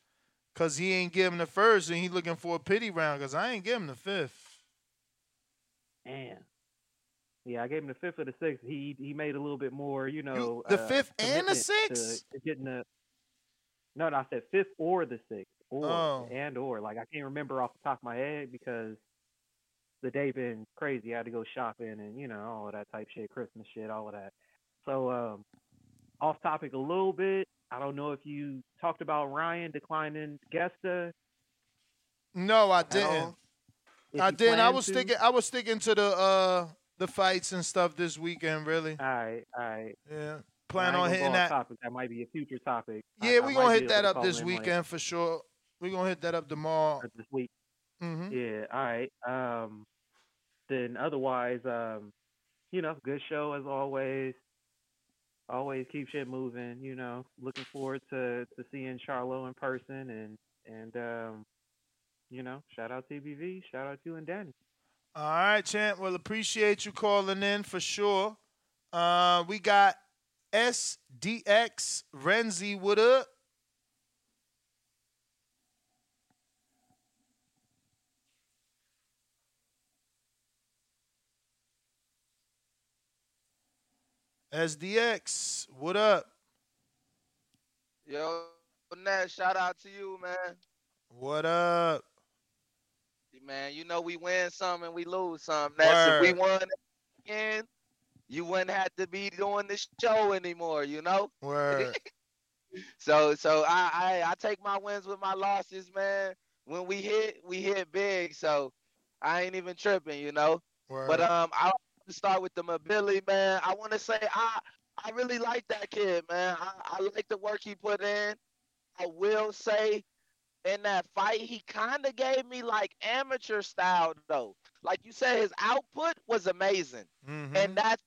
because he ain't give him the first and he looking for a pity round because I ain't give him the fifth. Damn. Yeah, I gave him the fifth or the sixth. He he made a little bit more, you know. the uh, fifth and the sixth? To, to getting the. No, no, I said fifth or the sixth, or Oh. and or. Like I can't remember off the top of my head because the day been crazy. I had to go shopping and you know all of that type shit, Christmas shit, all of that. So um, off topic a little bit. I don't know if you talked about Ryan declining Gesta. No, I didn't. I didn't. I was to. sticking. I was sticking to the uh the fights and stuff this weekend. Really. All right, all right. Yeah. Plan on hitting that. Topic. That might be a future topic. Yeah, we're gonna hit that up this in, like, weekend for sure. We're gonna hit that up tomorrow. this week. Mhm. Yeah, all right. Um, then otherwise, um, you know, good show as always. Always keep shit moving. You know, looking forward to to seeing Charlo in person and and um, you know, shout out TBV, shout out you and Danny. All right, champ. Well, appreciate you calling in for sure. Uh, we got SDX Renzi. What up? SDX, what up? Yo, Nat, shout out to you, man. What up? Man, you know we win some and we lose some. That's if we Word. won again, you wouldn't have to be doing this show anymore, you know? Word. So so I, I I take my wins with my losses, man. When we hit, we hit big. So I ain't even tripping, you know. But um, I to start with the mobility, man. I want to say I I really like that kid, man. I, I like the work he put in. I will say, in that fight, he kind of gave me like amateur style though. Like you said, his output was amazing, Mhm. and that's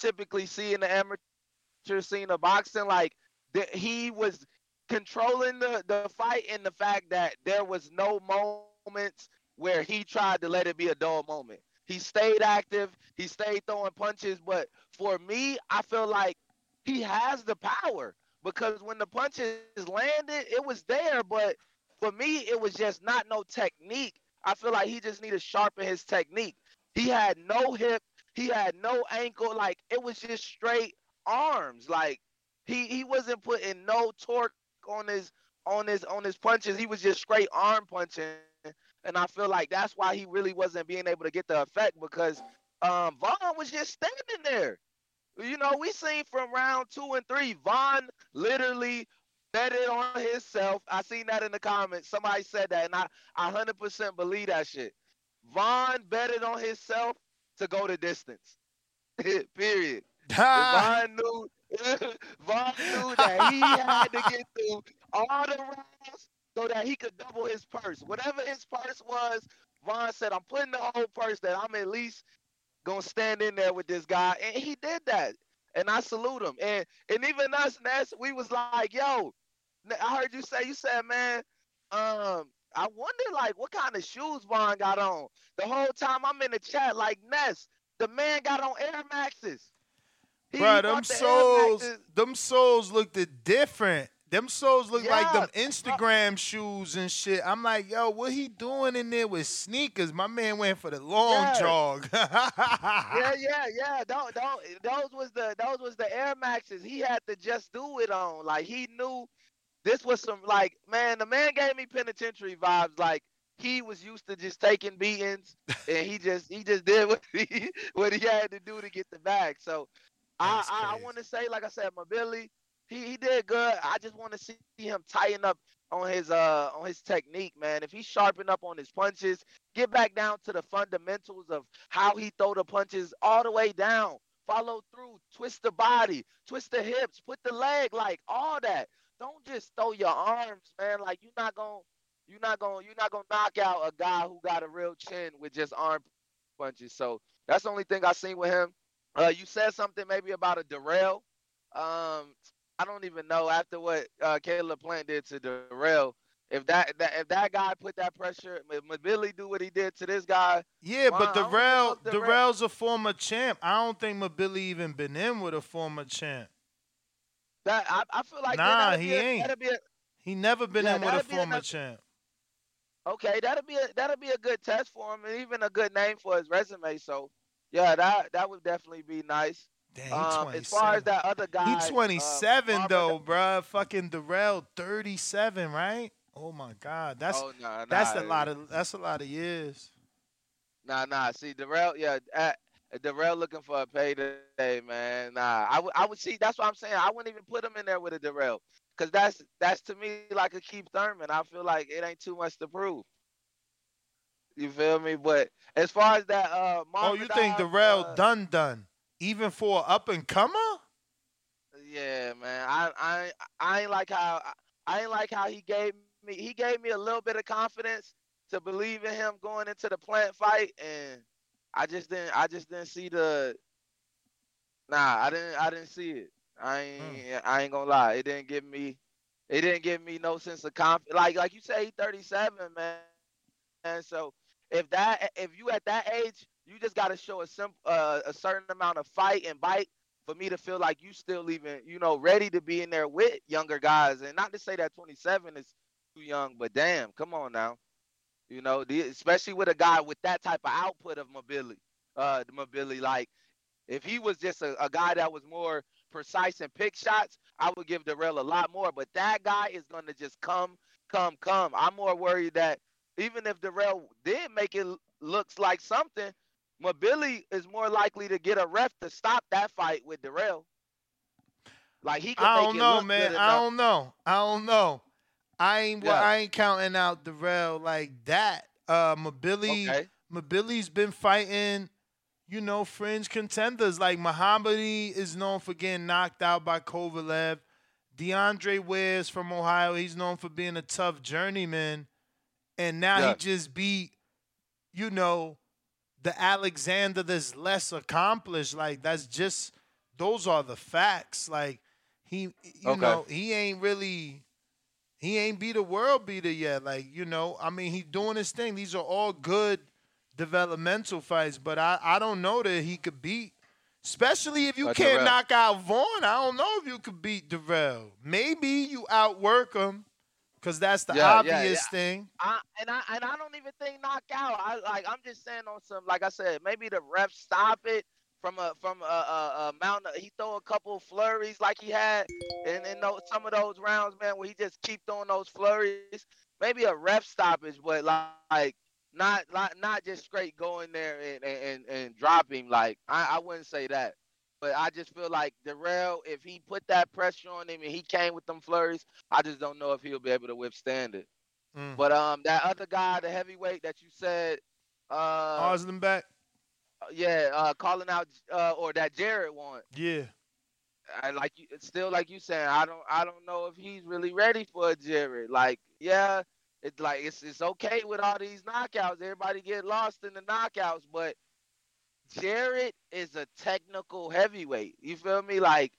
typically see in the amateur scene of boxing. Like that he was controlling the the fight in the fact that there was no moments where he tried to let it be a dull moment. He stayed active, he stayed throwing punches, but for me, I feel like he has the power because when the punches landed, it was there, but for me, it was just not no technique. I feel like he just needed to sharpen his technique. He had no hip, he had no ankle, like it was just straight arms. Like he he wasn't putting no torque on his on his on his punches. He was just straight arm punching, and I feel like that's why he really wasn't being able to get the effect because um, Vaughn was just standing there. You know, we seen from round two and three, Vaughn literally bet it on himself. I seen that in the comments. Somebody said that, and I, I 100% believe that shit. Vaughn betted on himself to go the distance. Period. Vaughn knew, Vaughn knew that he had to get through all the rounds so that he could double his purse. Whatever his purse was, Vaughn said, I'm putting the whole purse that I'm at least gonna stand in there with this guy, and he did that, and I salute him. And and even us, Ness, we was like, yo, I heard you say, you said, man, um, I wonder like what kind of shoes Vaughn got on. The whole time I'm in the chat, like Ness, the man got on Air Maxes. He Bro, them the souls, them souls looked different. Them souls look like them Instagram shoes and shit. I'm like, yo, what he doing in there with sneakers? My man went for the long Yeah. jog. yeah, yeah, yeah. Those, those, those was the those was the Air Maxes. He had to just do it on. Like he knew this was some like man. The man gave me penitentiary vibes. Like he was used to just taking beatings, and he just he just did what he what he had to do to get the bag. So I I, I want to say, like I said, my Billy, he he did good. I just want to see him tighten up on his uh on his technique, man. If he sharpen up on his punches, get back down to the fundamentals of how he throw the punches all the way down, follow through, twist the body, twist the hips, put the leg, like all that. Don't just throw your arms, man. Like you're not gonna you're not gonna you're not gonna knock out a guy who got a real chin with just arm punches. So that's the only thing I seen with him. Uh, you said something maybe about a Darrell. Um, I don't even know after what uh, Caleb Plant did to Darrell. If that, that if that guy put that pressure, if Billy do what he did to this guy, yeah, but I don't even know Darrell, Darrell- Darrell's a former champ. I don't think Mbilli even been in with a former champ. that I, I feel like Nah, he a- ain't. a, He never been Yeah, in with a former another- champ. okay, that'd be a that'd be a good test for him, and even a good name for his resume. So yeah, that that would definitely be nice. Damn, he Um, as far 27. as that other guy, He 27 uh, though, bruh. Fucking Darrell 37, right? Oh my God, that's oh, nah, that's nah, a lot of that's a lot of years. Nah, nah. See, Darrell, yeah, uh, Darrell looking for a payday, man. Nah, I would, I would see. That's what I'm saying. I wouldn't even put him in there with a Darrell, cause that's that's to me like a Keith Thurman. I feel like it ain't too much to prove. You feel me? But as far as that, uh, Oh, you think Darrell uh, done done? Even for a up and comer? Yeah, man. I I I ain't like how I ain't like how he gave me he gave me a little bit of confidence to believe in him going into the plant fight and I just didn't I just didn't see the Nah, I didn't I didn't see it. I ain't hmm. I ain't gonna lie. It didn't give me it didn't give me no sense of confidence. Like like you say, he 37, man. And so if that if you at that age, you just got to show a uh, a certain amount of fight and bite for me to feel like you still even you know ready to be in there with younger guys. And not to say that 27 is too young, but damn, come on now. You know, the, especially with a guy with that type of output of mobility, uh, mobility. Like, if he was just a, a guy that was more precise and pick shots, I would give Darrell a lot more. But that guy is gonna just come, come, come. I'm more worried that even if Darrell did make it looks like something, Mbilli is more likely to get a ref to stop that fight with Darrell. Like he could I don't know, man. I don't know. I don't know. I ain't Yeah. I ain't counting out Darrell like that. Uh Mbilli Okay. Mbilli's been fighting, you know, fringe contenders. Like Muhammadi is known for getting knocked out by Kovalev. DeAndre Wares from Ohio, he's known for being a tough journeyman. And now Yeah. he just beat, you know, the Alexander that's less accomplished. Like that's just those are the facts. Like he you Okay. know, he ain't really he ain't beat a world beater yet. Like, you know, I mean, he's doing his thing. These are all good developmental fights, but I, I don't know that he could beat, especially if you Uh, can't knock out Vaughn. I don't know if you could beat Darrell. Maybe you outwork him because that's the Yeah, yeah, obvious yeah. thing. I, and I and I don't even think knockout. I like I'm just saying on some like I said, maybe the ref stop it from a from a, a, a amount. He throw a couple flurries like he had in in those, some of those rounds, man, where he just keep throwing those flurries. Maybe a ref stoppage, but like, not not not just straight going there and and, and, and drop him. Like I, I wouldn't say that. But I just feel like Darrell, if he put that pressure on him and he came with them flurries, I just don't know if he'll be able to withstand it. Mm. But um, that other guy, the heavyweight that you said, uh, back? yeah, uh, calling out, uh, or that Jared one. Yeah. I like you, it's still like you saying, I don't, I don't know if he's really ready for a Jared. Like, yeah, it's like it's it's okay with all these knockouts. Everybody get lost in the knockouts, but Jared is a technical heavyweight. You feel me? Like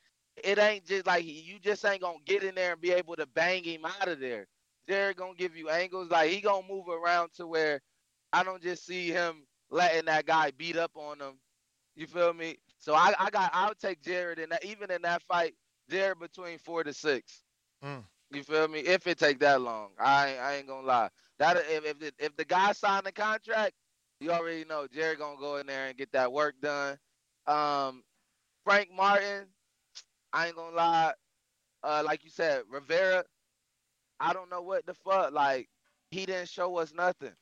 it ain't just like you just ain't gonna get in there and be able to bang him out of there. Jared gonna give you angles. Like he gonna move around to where I don't just see him letting that guy beat up on him. You feel me? So I, I got I'll take Jared in that even in that fight, Jared between four to six. Mm. You feel me? If it take that long, I I ain't gonna lie. That if if the, if the guy signed the contract, you already know Jerry gonna go in there and get that work done. Um, Frank Martin, I ain't gonna lie. Uh, like you said, Rivera, I don't know what the fuck. Like he didn't show us nothing.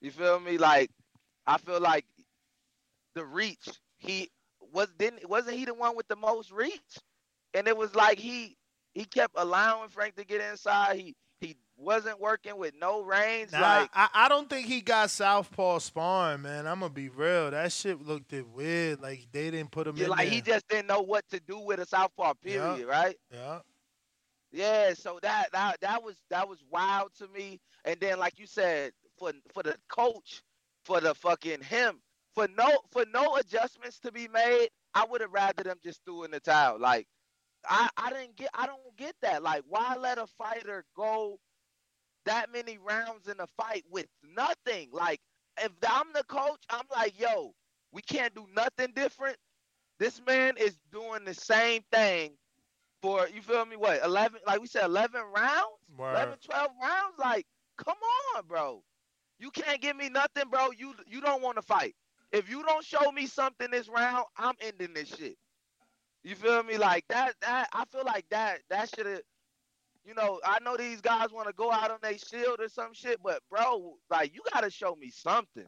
You feel me? Like I feel like the reach. He was didn't wasn't he the one with the most reach? And it was like he he kept allowing Frank to get inside. He wasn't working with no range. Nah, like I, I don't think he got southpaw sparring, man. I'm gonna be real. That shit looked it weird. Like they didn't put him yeah, in like there. he just didn't know what to do with a southpaw. Period. Right. yeah. Yeah, so that that that was that was wild to me. And then like you said, for for the coach, for the fucking him, for no for no adjustments to be made, I would have rather them just threw in the towel. Like I I didn't get I don't get that. Like why let a fighter go that many rounds in a fight with nothing? Like if I'm the coach, I'm like, yo, we can't do nothing different. This man is doing the same thing for you feel me what 11 like we said 11 rounds? Word. 11 12 rounds? Like come on bro. You can't give me nothing bro. You you don't want to fight. If you don't show me something this round i'm ending this shit. You feel me? Like that that i feel like that that should have you know i know these guys want to go out on their shield or some shit but bro like you gotta show me something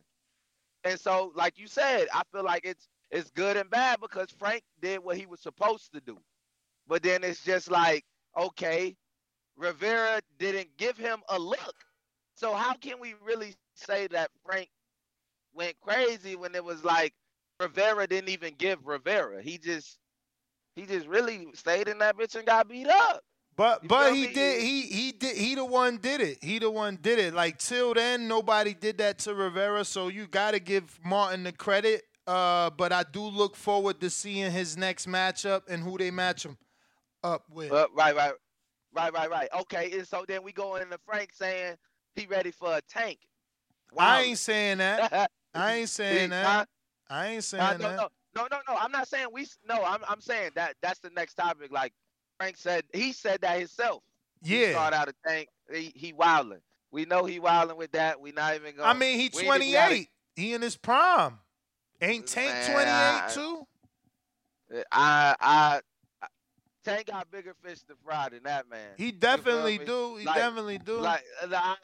and so like you said i feel like it's it's good and bad because frank did what he was supposed to do but then it's just like, okay, Rivera didn't give him a look. So how can we really say that Frank went crazy when it was like Rivera didn't even give Rivera? He just he just really stayed in that bitch and got beat up. But You but he me? did he he did he the one did it. He the one did it. Like till then nobody did that to Rivera, so you got to give Martin the credit. Uh, but I do look forward to seeing his next matchup and who they match him up with. Uh, right, right, right, right, right. Okay, and so then we go into Frank saying he ready for a tank. I ain't saying that. I ain't saying Huh? that. I ain't Uh, saying no, that. no, no, no, no. I'm not saying we. No, I'm. I'm saying that that's the next topic. Like Frank said, he said that himself. Yeah. start out a tank. He, he wilding. We know he wilding with that. We not even going. I mean, he 28. He in his prime. Ain't Tank 28 I- too? I, I, I, Tank got bigger fish to fry than that man. He You feel definitely do. He Like- definitely do. Like I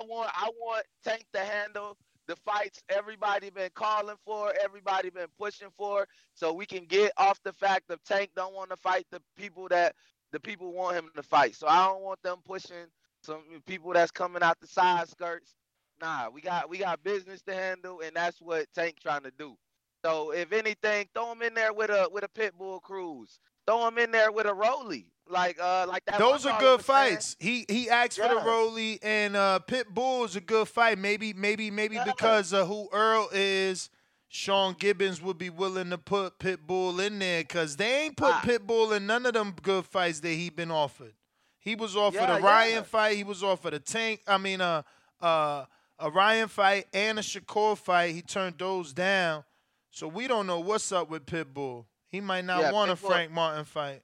I want, I want Tank to handle the fights everybody been calling for, everybody been pushing for, so we can get off the fact of Tank don't want to fight the people that the people want him to fight. So I don't want them pushing some people that's coming out the side skirts. Nah, we got we got business to handle, and that's what Tank trying to do. So if anything, throw him in there with a with a Pitbull Cruz. Throw him in there with a Rolly, like uh like that. Those are good was saying. fights. He he asked for the Yeah. Rolly and uh Pitbull is a good fight. Maybe maybe maybe Yeah. because of who Earl is, Sean Gibbons would be willing to put Pitbull in there because they ain't put Ah. Pitbull in none of them good fights that he been offered. He was offered Yeah, a Ryan yeah. fight. He was offered a Tank. I mean uh uh a Ryan fight and a Shakur fight. He turned those down. So we don't know what's up with Pitbull. He might not Yeah, want a Frank Martin fight.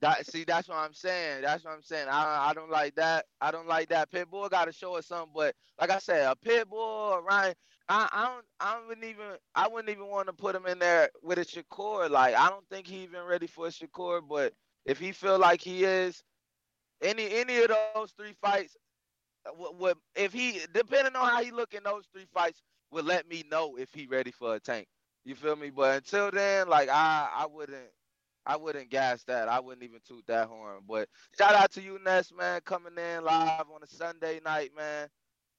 That see, that's what I'm saying. That's what I'm saying. I I don't like that. I don't like that. Pitbull got to show us something. But like I said, a Pitbull, Ryan, I I don't I wouldn't even I wouldn't even want to put him in there with a Shakur. Like I don't think he even ready for a Shakur. But if he feel like he is, any any of those three fights, uh, would, would if he depending on how he look in those three fights, would let me know if he ready for a tank. You feel me? But until then, like I I wouldn't. I wouldn't gas that. I wouldn't even toot that horn. But shout out to you, Ness, man, coming in live on a Sunday night, man.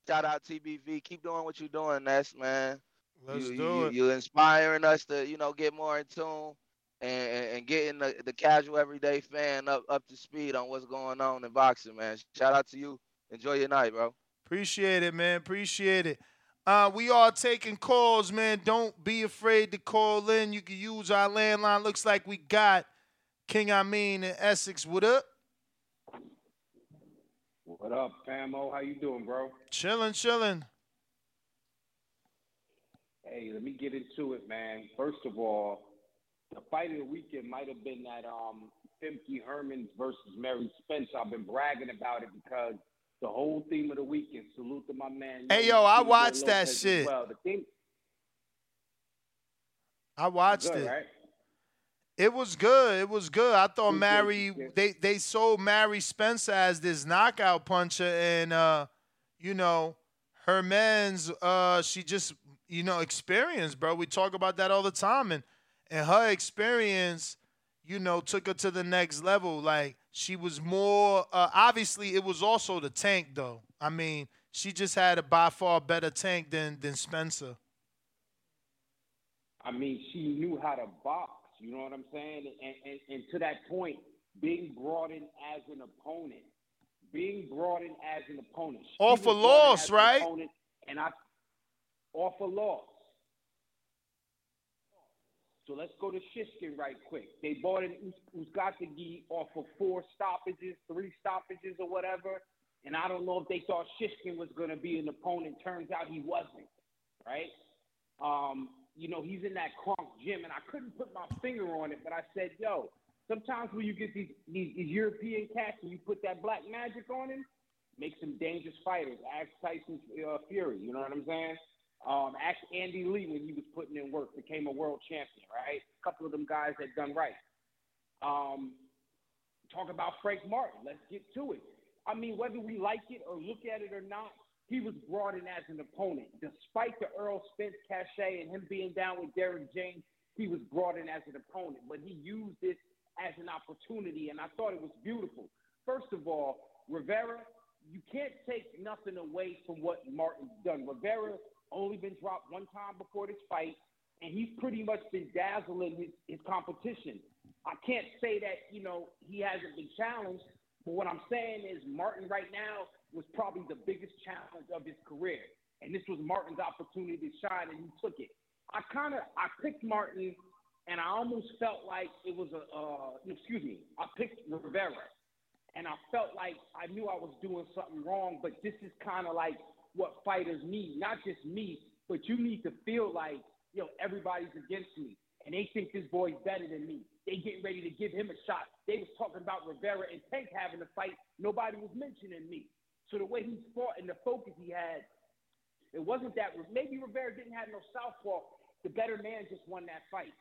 Shout out TBV. Keep doing what you're doing, Ness, man. Let's you, do you, it. You're inspiring us to, you know, get more in tune and, and, and getting the, the casual everyday fan up, up to speed on what's going on in boxing, man. Shout out to you. Enjoy your night, bro. Appreciate it, man. Appreciate it. Uh, we are taking calls, man. Don't be afraid to call in. You can use our landline. Looks like we got King Amin in Essex. What up? What up, famo? How you doing, bro? Chilling, chilling. Hey, let me get into it, man. First of all, the fight of the weekend might have been that um Femke Hermans versus Mary Spence. I've been bragging about it because the whole theme of the weekend. Salute to my man. Hey, yo, I watched that shit. Well, the thing, I watched good, it. right? It was good. It was good. I thought Mary they they sold Mary Spencer as this knockout puncher, and uh, you know, her man's uh, she just you know experience, bro. We talk about that all the time, and and her experience, you know, took her to the next level. Like she was more. Uh, obviously, it was also the tank, though. I mean, she just had a by far better tank than than Spencer. I mean, she knew how to box. You know what I'm saying? And, and, and to that point, being brought in as an opponent, being brought in as an opponent. she Off a was brought in loss, right? opponent, and I off a loss. So let's go to Shishkin right quick. They bought in Uz- Uzgatagi off of four stoppages, three stoppages, or whatever. And I don't know if they thought Shishkin was going to be an opponent. Turns out he wasn't, right? Um, you know, he's in that Kronk gym, and I couldn't put my finger on it, but I said, yo, sometimes when you get these, these, these European cats and you put that black magic on him, makes them dangerous fighters. Ask Tyson uh, Fury, you know what I'm saying? Um, ask Andy Lee when he was putting in work, became a world champion, right? A couple of them guys that done right. Um, talk about Frank Martin. Let's get to it. I mean, whether we like it or look at it or not, he was brought in as an opponent. Despite the Errol Spence cachet and him being down with Derrick James, he was brought in as an opponent. But he used this as an opportunity, and I thought it was beautiful. First of all, Rivera, you can't take nothing away from what Martin's done. Rivera only been dropped one time before this fight, and he's pretty much been dazzling his, his competition. I can't say that, you know, he hasn't been challenged, but what I'm saying is Martin right now was probably the biggest challenge of his career. And this was Martin's opportunity to shine, and he took it. I kind of I picked Martin, and I almost felt like it was a uh, excuse me. I picked Rivera, and I felt like I knew I was doing something wrong. But this is kind of like what fighters need, not just me, but you need to feel like yo know, everybody's against me, and they think this boy's better than me. They getting ready to give him a shot. They was talking about Rivera and Tank having a fight. Nobody was mentioning me. So the way he fought and the focus he had, it wasn't that maybe Rivera didn't have no southpaw. The better man just won that fight.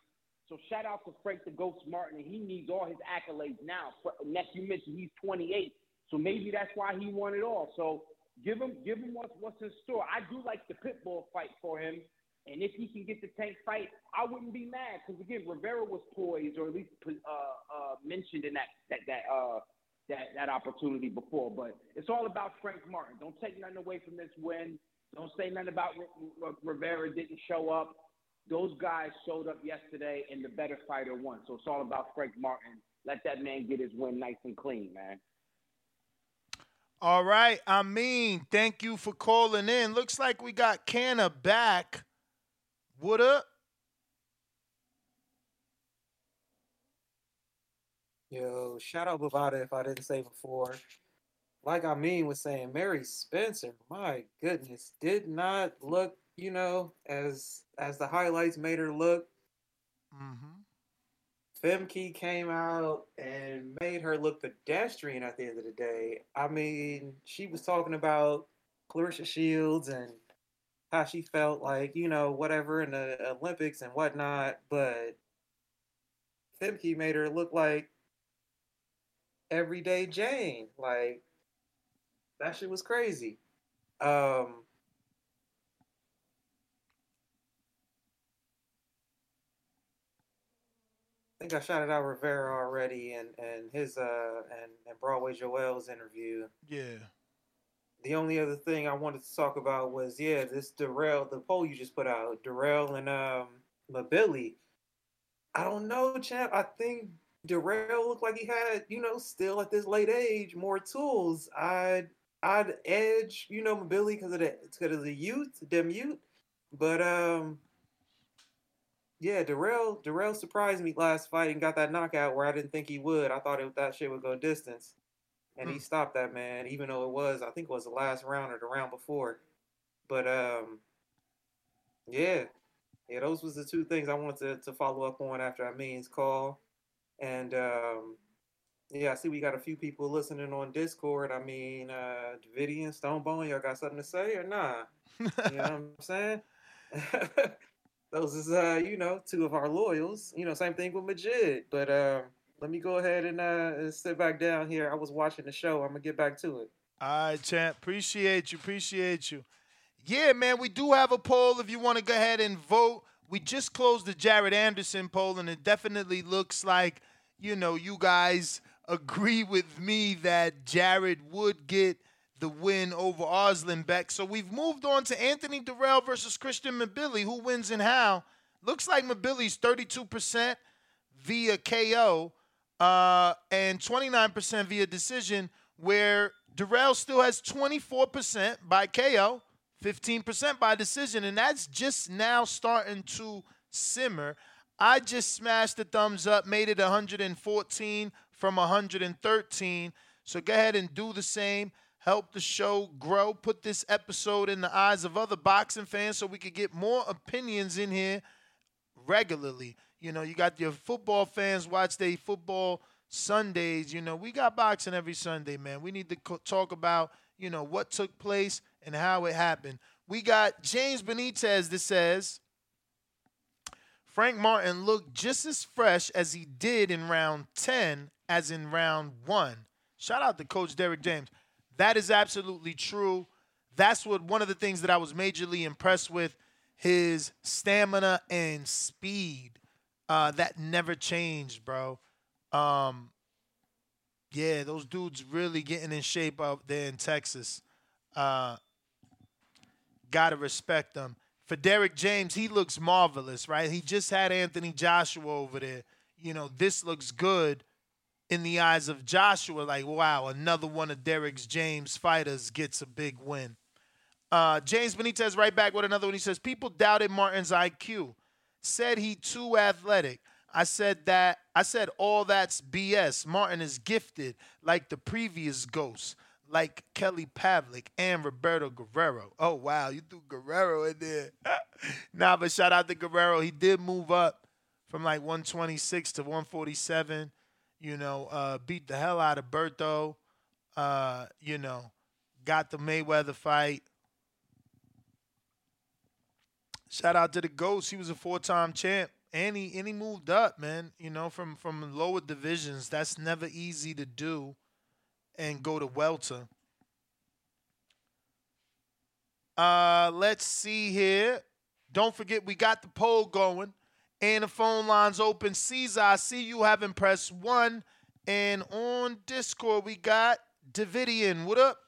So shout out to Frank the Ghost Martin, he needs all his accolades now. Next, you mentioned he's 28, so maybe that's why he won it all. So give him, give him what's what's in store. I do like the Pitbull fight for him, and if he can get the Tank fight, I wouldn't be mad because again, Rivera was poised or at least uh, uh, mentioned in that that that uh, that that opportunity before. But it's all about Frank Martin. Don't take nothing away from this win. Don't say nothing about R- R- Rivera didn't show up. Those guys showed up yesterday, and the better fighter won. So it's all about Frank Martin. Let that man get his win nice and clean, man. All right, Amin, thank you for calling in. Looks like we got Canna back. What up? Yo, shout out Bovada if I didn't say before. Like I mean was saying, Mary Spencer, my goodness, did not look, you know, as as the highlights made her look. Mm-hmm. Femke came out and made her look pedestrian at the end of the day. I mean, she was talking about Claressa Shields and how she felt like, you know, whatever in the Olympics and whatnot, but Femke made her look like everyday Jane. Like that shit was crazy. Um think I shouted out Rivera already and, and his uh and, and Broadway Joel's interview. Yeah. The only other thing I wanted to talk about was yeah, this Dirrell, the poll you just put out, Dirrell and um Mbilli. I don't know, champ. I think Dirrell looked like he had, you know, still at this late age, more tools. I'd I'd edge, you know, Mbilli because of the because of the youth, them youth. But um, yeah, Dirrell Dirrell surprised me last fight and got that knockout where I didn't think he would. I thought it, that shit would go distance, and he Hmm. stopped that man, even though it was I think it was the last round or the round before. But um, yeah, yeah, those was the two things I wanted to, to follow up on after Amin's call, and um, yeah, I see we got a few people listening on Discord. I mean, uh, Davidian, Stonebone, y'all got something to say or nah? You know what I'm saying? Those is uh, you know, two of our loyals. You know, same thing with Majid. But um, let me go ahead and uh sit back down here. I was watching the show. I'm gonna get back to it. All right, champ. Appreciate you. Appreciate you. Yeah, man, we do have a poll if you want to go ahead and vote. We just closed the Jared Anderson poll, and it definitely looks like, you know, you guys agree with me that Jared would get the win over Arslanbek. So we've moved on to Anthony Dirrell versus Christian Mbilli. Who wins and how? Looks like Mbilli's 32% via KO uh, and 29% via decision, where Dirrell still has 24% by KO, 15% by decision, and that's just now starting to simmer. I just smashed the thumbs up, made it 114 from 113. So go ahead and do the same. Help the show grow. Put this episode in the eyes of other boxing fans so we could get more opinions in here regularly. You know, you got your football fans watch their football Sundays. You know, we got boxing every Sunday, man. We need to co- talk about, you know, what took place and how it happened. We got James Benitez that says Frank Martin looked just as fresh as he did in round 10 as in round one. Shout out to Coach Derrick James. That is absolutely true. That's what one of the things that I was majorly impressed with his stamina and speed. Uh, that never changed, bro. Um, yeah, those dudes really getting in shape out there in Texas. Uh, gotta respect them. For Derrick James, he looks marvelous, right? He just had Anthony Joshua over there. You know, this looks good in the eyes of Joshua. Like, wow, another one of Derrick's James fighters gets a big win. Uh, James Benitez right back with another one. He says, People doubted Martin's IQ. Said he too athletic. I said that I said all that's BS. Martin is gifted like the previous ghosts, like Kelly Pavlik and Roberto Guerrero. Oh wow, you threw Guerrero in there. nah, but shout out to Guerrero. He did move up from like 126 to 147. You know, uh, beat the hell out of Berto. Uh, you know, got the Mayweather fight. Shout out to the Ghost. He was a four-time champ, and he and he moved up, man. You know, from from lower divisions. That's never easy to do, and go to welter. Uh, let's see here. Don't forget, we got the poll going, and the phone lines open. Caesar, I see you having pressed one, and on Discord we got Davidian. What up?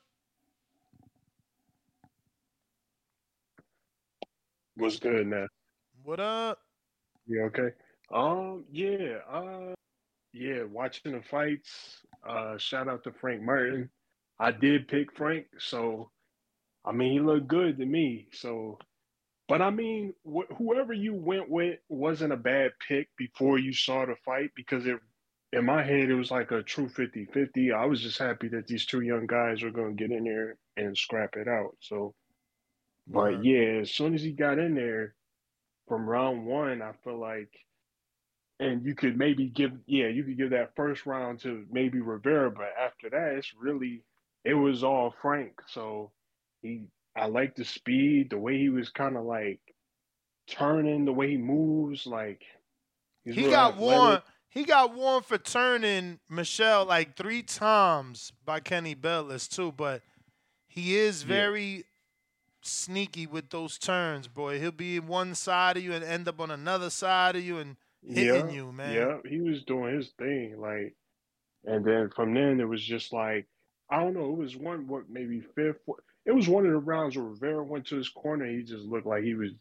What's good now? What up? Yeah, okay. Um, yeah, uh, yeah, watching the fights. Uh, shout out to Frank Martin. I did pick Frank, so I mean he looked good to me. So, but I mean, wh- whoever you went with wasn't a bad pick before you saw the fight because it, in my head, it was like a true 50-50. I was just happy that these two young guys were going to get in there and scrap it out. So, but Word. yeah, as soon as he got in there from round one, I feel like, and you could maybe give, yeah, you could give that first round to maybe Rivera, but after that, it's really, it was all Frank. So he, I like the speed, the way he was kind of like turning, the way he moves, like He got athletic. warned. He got warned for turning Michel like three times by Kenny Bayless too, but he is Yeah. very sneaky with those turns, boy. He'll be one side of you and end up on another side of you and hitting yeah, you, man. Yeah, he was doing his thing, like, and then from then it was just like I don't know. It was one what maybe fifth. It was one of the rounds where Rivera went to his corner. He just looked like he was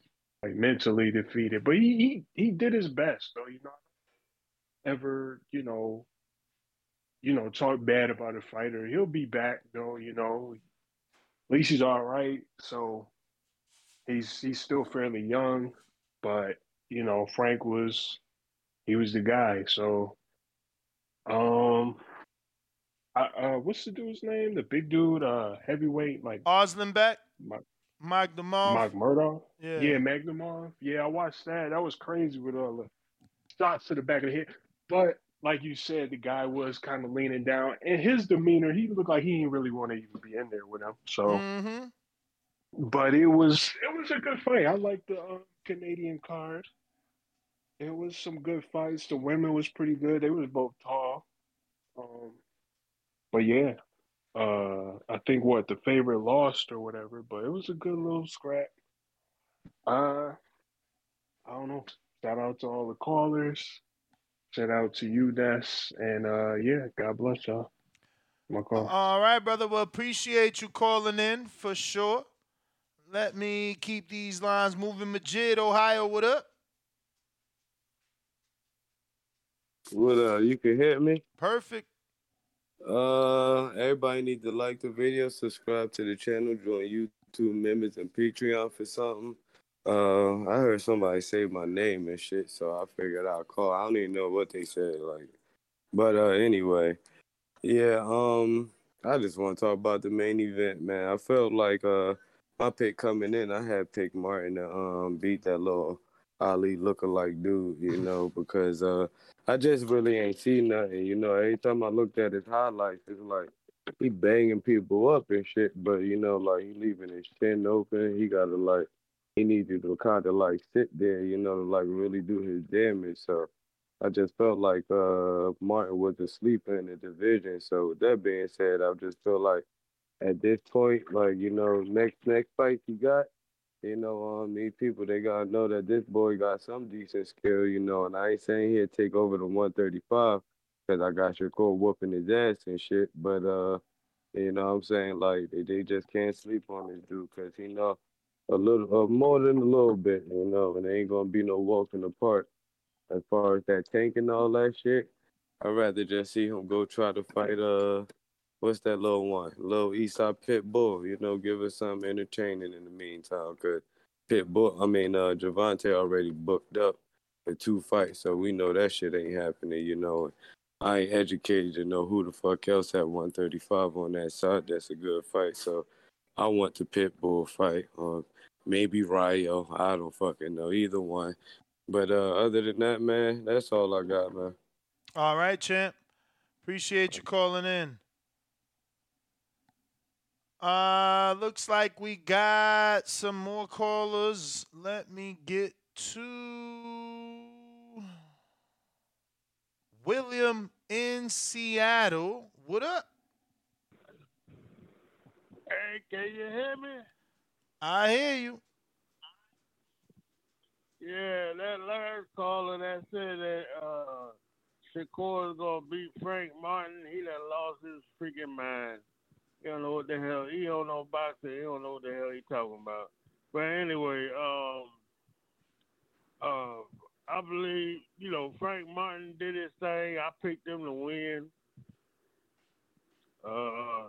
like mentally defeated, but he he he did his best though. You know, ever you know, you know, talk bad about a fighter. He'll be back though. You know, at least he's all right. So he's he's still fairly young, but you know Frank was he was the guy. So um, uh, what's the dude's name? The big dude, uh, heavyweight, like Arslanbek, Mike, Mike Demov. Mike Murdoch. Yeah. yeah, Magnumov. Yeah, I watched that. That was crazy with all the shots to the back of the head. But like you said, the guy was kind of leaning down, and his demeanor, he looked like he didn't really want to even be in there with him. So, Mm-hmm. but it was it was a good fight. I like the uh, Canadian card. It was some good fights. The women was pretty good. They was both tall. Um, but yeah, uh, I think what the favorite lost or whatever. But it was a good little scrap. Uh, I don't know. Shout out to all the callers. Shout out to you, Des, and uh, yeah, God bless y'all. My call. All right, brother. Well, appreciate you calling in for sure. Let me keep these lines moving. Majid, Ohio, what up? What uh you can hit me? Perfect. Uh everybody need to like the video, subscribe to the channel, join YouTube members and Patreon for something. Uh I heard somebody say my name and shit, so I figured I'll call. I don't even know what they said, like but uh anyway. Yeah, um I just want to talk about the main event, man. I felt like uh my pick coming in, I had picked Martin to um beat that little Ali lookalike dude, you know, because uh I just really ain't seen nothing, you know. Every time I looked at his highlights, it's like he banging people up and shit, but you know, like he leaving his chin open. He gotta like he needs you to kind of like sit there, you know, to like really do his damage. So I just felt like uh Martin was asleep in the division. So with that being said, I just feel like at this point, like you know, next next fight he got, you know, um, these people they gotta know that this boy got some decent skill, you know. And I ain't saying he'll take over the 135 because I got Shakur whooping his ass and shit. But uh, you know, what I'm saying like they, they just can't sleep on this dude because he know a little uh, more than a little bit, you know. And ain't gonna be no walk in the park as far as that tank and all that shit. I'd rather just see him go try to fight uh what's that little one? Little Eastside Pit Bull, you know, give us some entertaining in the meantime. Cause Pit Bull I mean uh Gervonta already booked up for two fights, so we know that shit ain't happening, you know. I ain't educated to know who the fuck else at 135 on that side. That's a good fight. So I want the Pit Bull fight. Or maybe Ryo. I don't fucking know. Either one. But uh, other than that, man, that's all I got, man. All right, champ. Appreciate you calling in. Uh, looks like we got some more callers. Let me get to William in Seattle. What up? Hey, can you hear me? I hear you. Yeah, that last caller that said that uh, Shakur is gonna beat Frank Martin, he done lost his freaking mind. He don't know what the hell. He don't know boxing. He don't know what the hell he talking about. But anyway, um, uh, I believe you know Frank Martin did his thing. I picked him to win. Uh,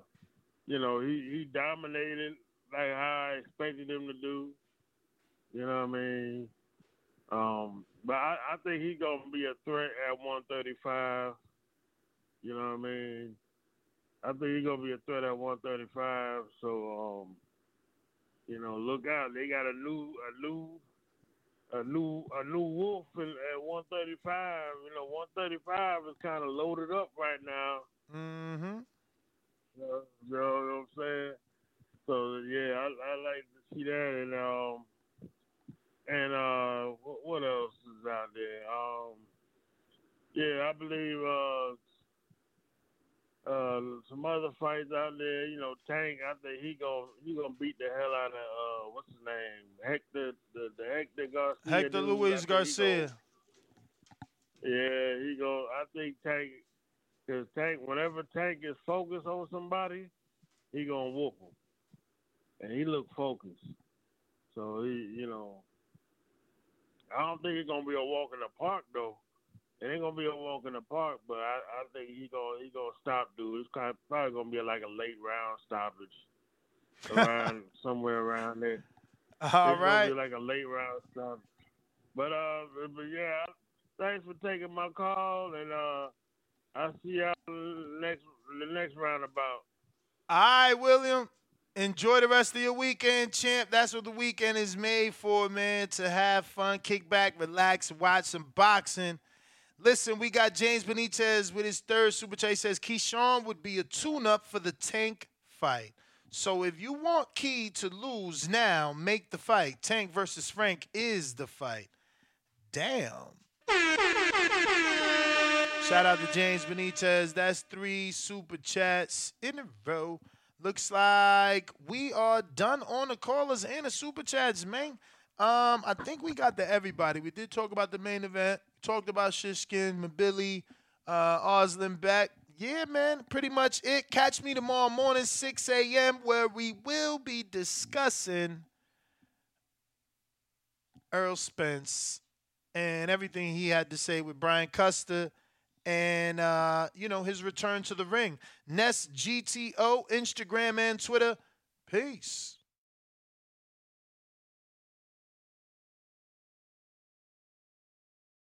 you know he he dominated like how I expected him to do. You know what I mean? Um, but I, I think he's gonna be a threat at 135. You know what I mean? I think he's gonna be a threat at 135. So, um, you know, look out. They got a new, a new, a new, a new wolf in, at 135. You know, 135 is kind of loaded up right now. Mm-hmm. You know, you know what I'm saying? So yeah, I, I like to see that, and um, and uh, what, what else is out there? Um, yeah, I believe uh, uh, some other fights out there. You know, Tank. I think he gonna he gonna beat the hell out of uh, what's his name? Hector, the the Hector Garcia. Hector dude. Luis think he gonna- yeah, he go. I think Tank, cause Tank, whenever Tank is focused on somebody, he gonna whoop him, and he look focused. So he, you know, I don't think it's gonna be a walk in the park though. It ain't gonna be a walk in the park, but I, I think he gonna he gonna stop dude. It's kind probably gonna be like a late round stoppage. around somewhere around there. All it's right. Gonna be like a late round stuff. But uh, but yeah, thanks for taking my call, and uh, I'll see y'all next the next roundabout. All right, William. Enjoy the rest of your weekend, champ. That's what the weekend is made for, man. To have fun, kick back, relax, watch some boxing. Listen, we got James Benitez with his third super chat. He says Keyshawn would be a tune-up for the Tank fight. So if you want Key to lose now, make the fight. Tank versus Frank is the fight. Damn. Shout out to James Benitez. That's three super chats in a row. Looks like we are done on the callers and the super chats, man. Um, I think we got to everybody. We did talk about the main event. Talked about Shishkin, Mbilli, uh, Arslanbek. Yeah, man, pretty much it. Catch me tomorrow morning, 6 a.m., where we will be discussing Errol Spence and everything he had to say with Brian Custer and uh, you know his return to the ring. Nest GTO, Instagram and Twitter. Peace.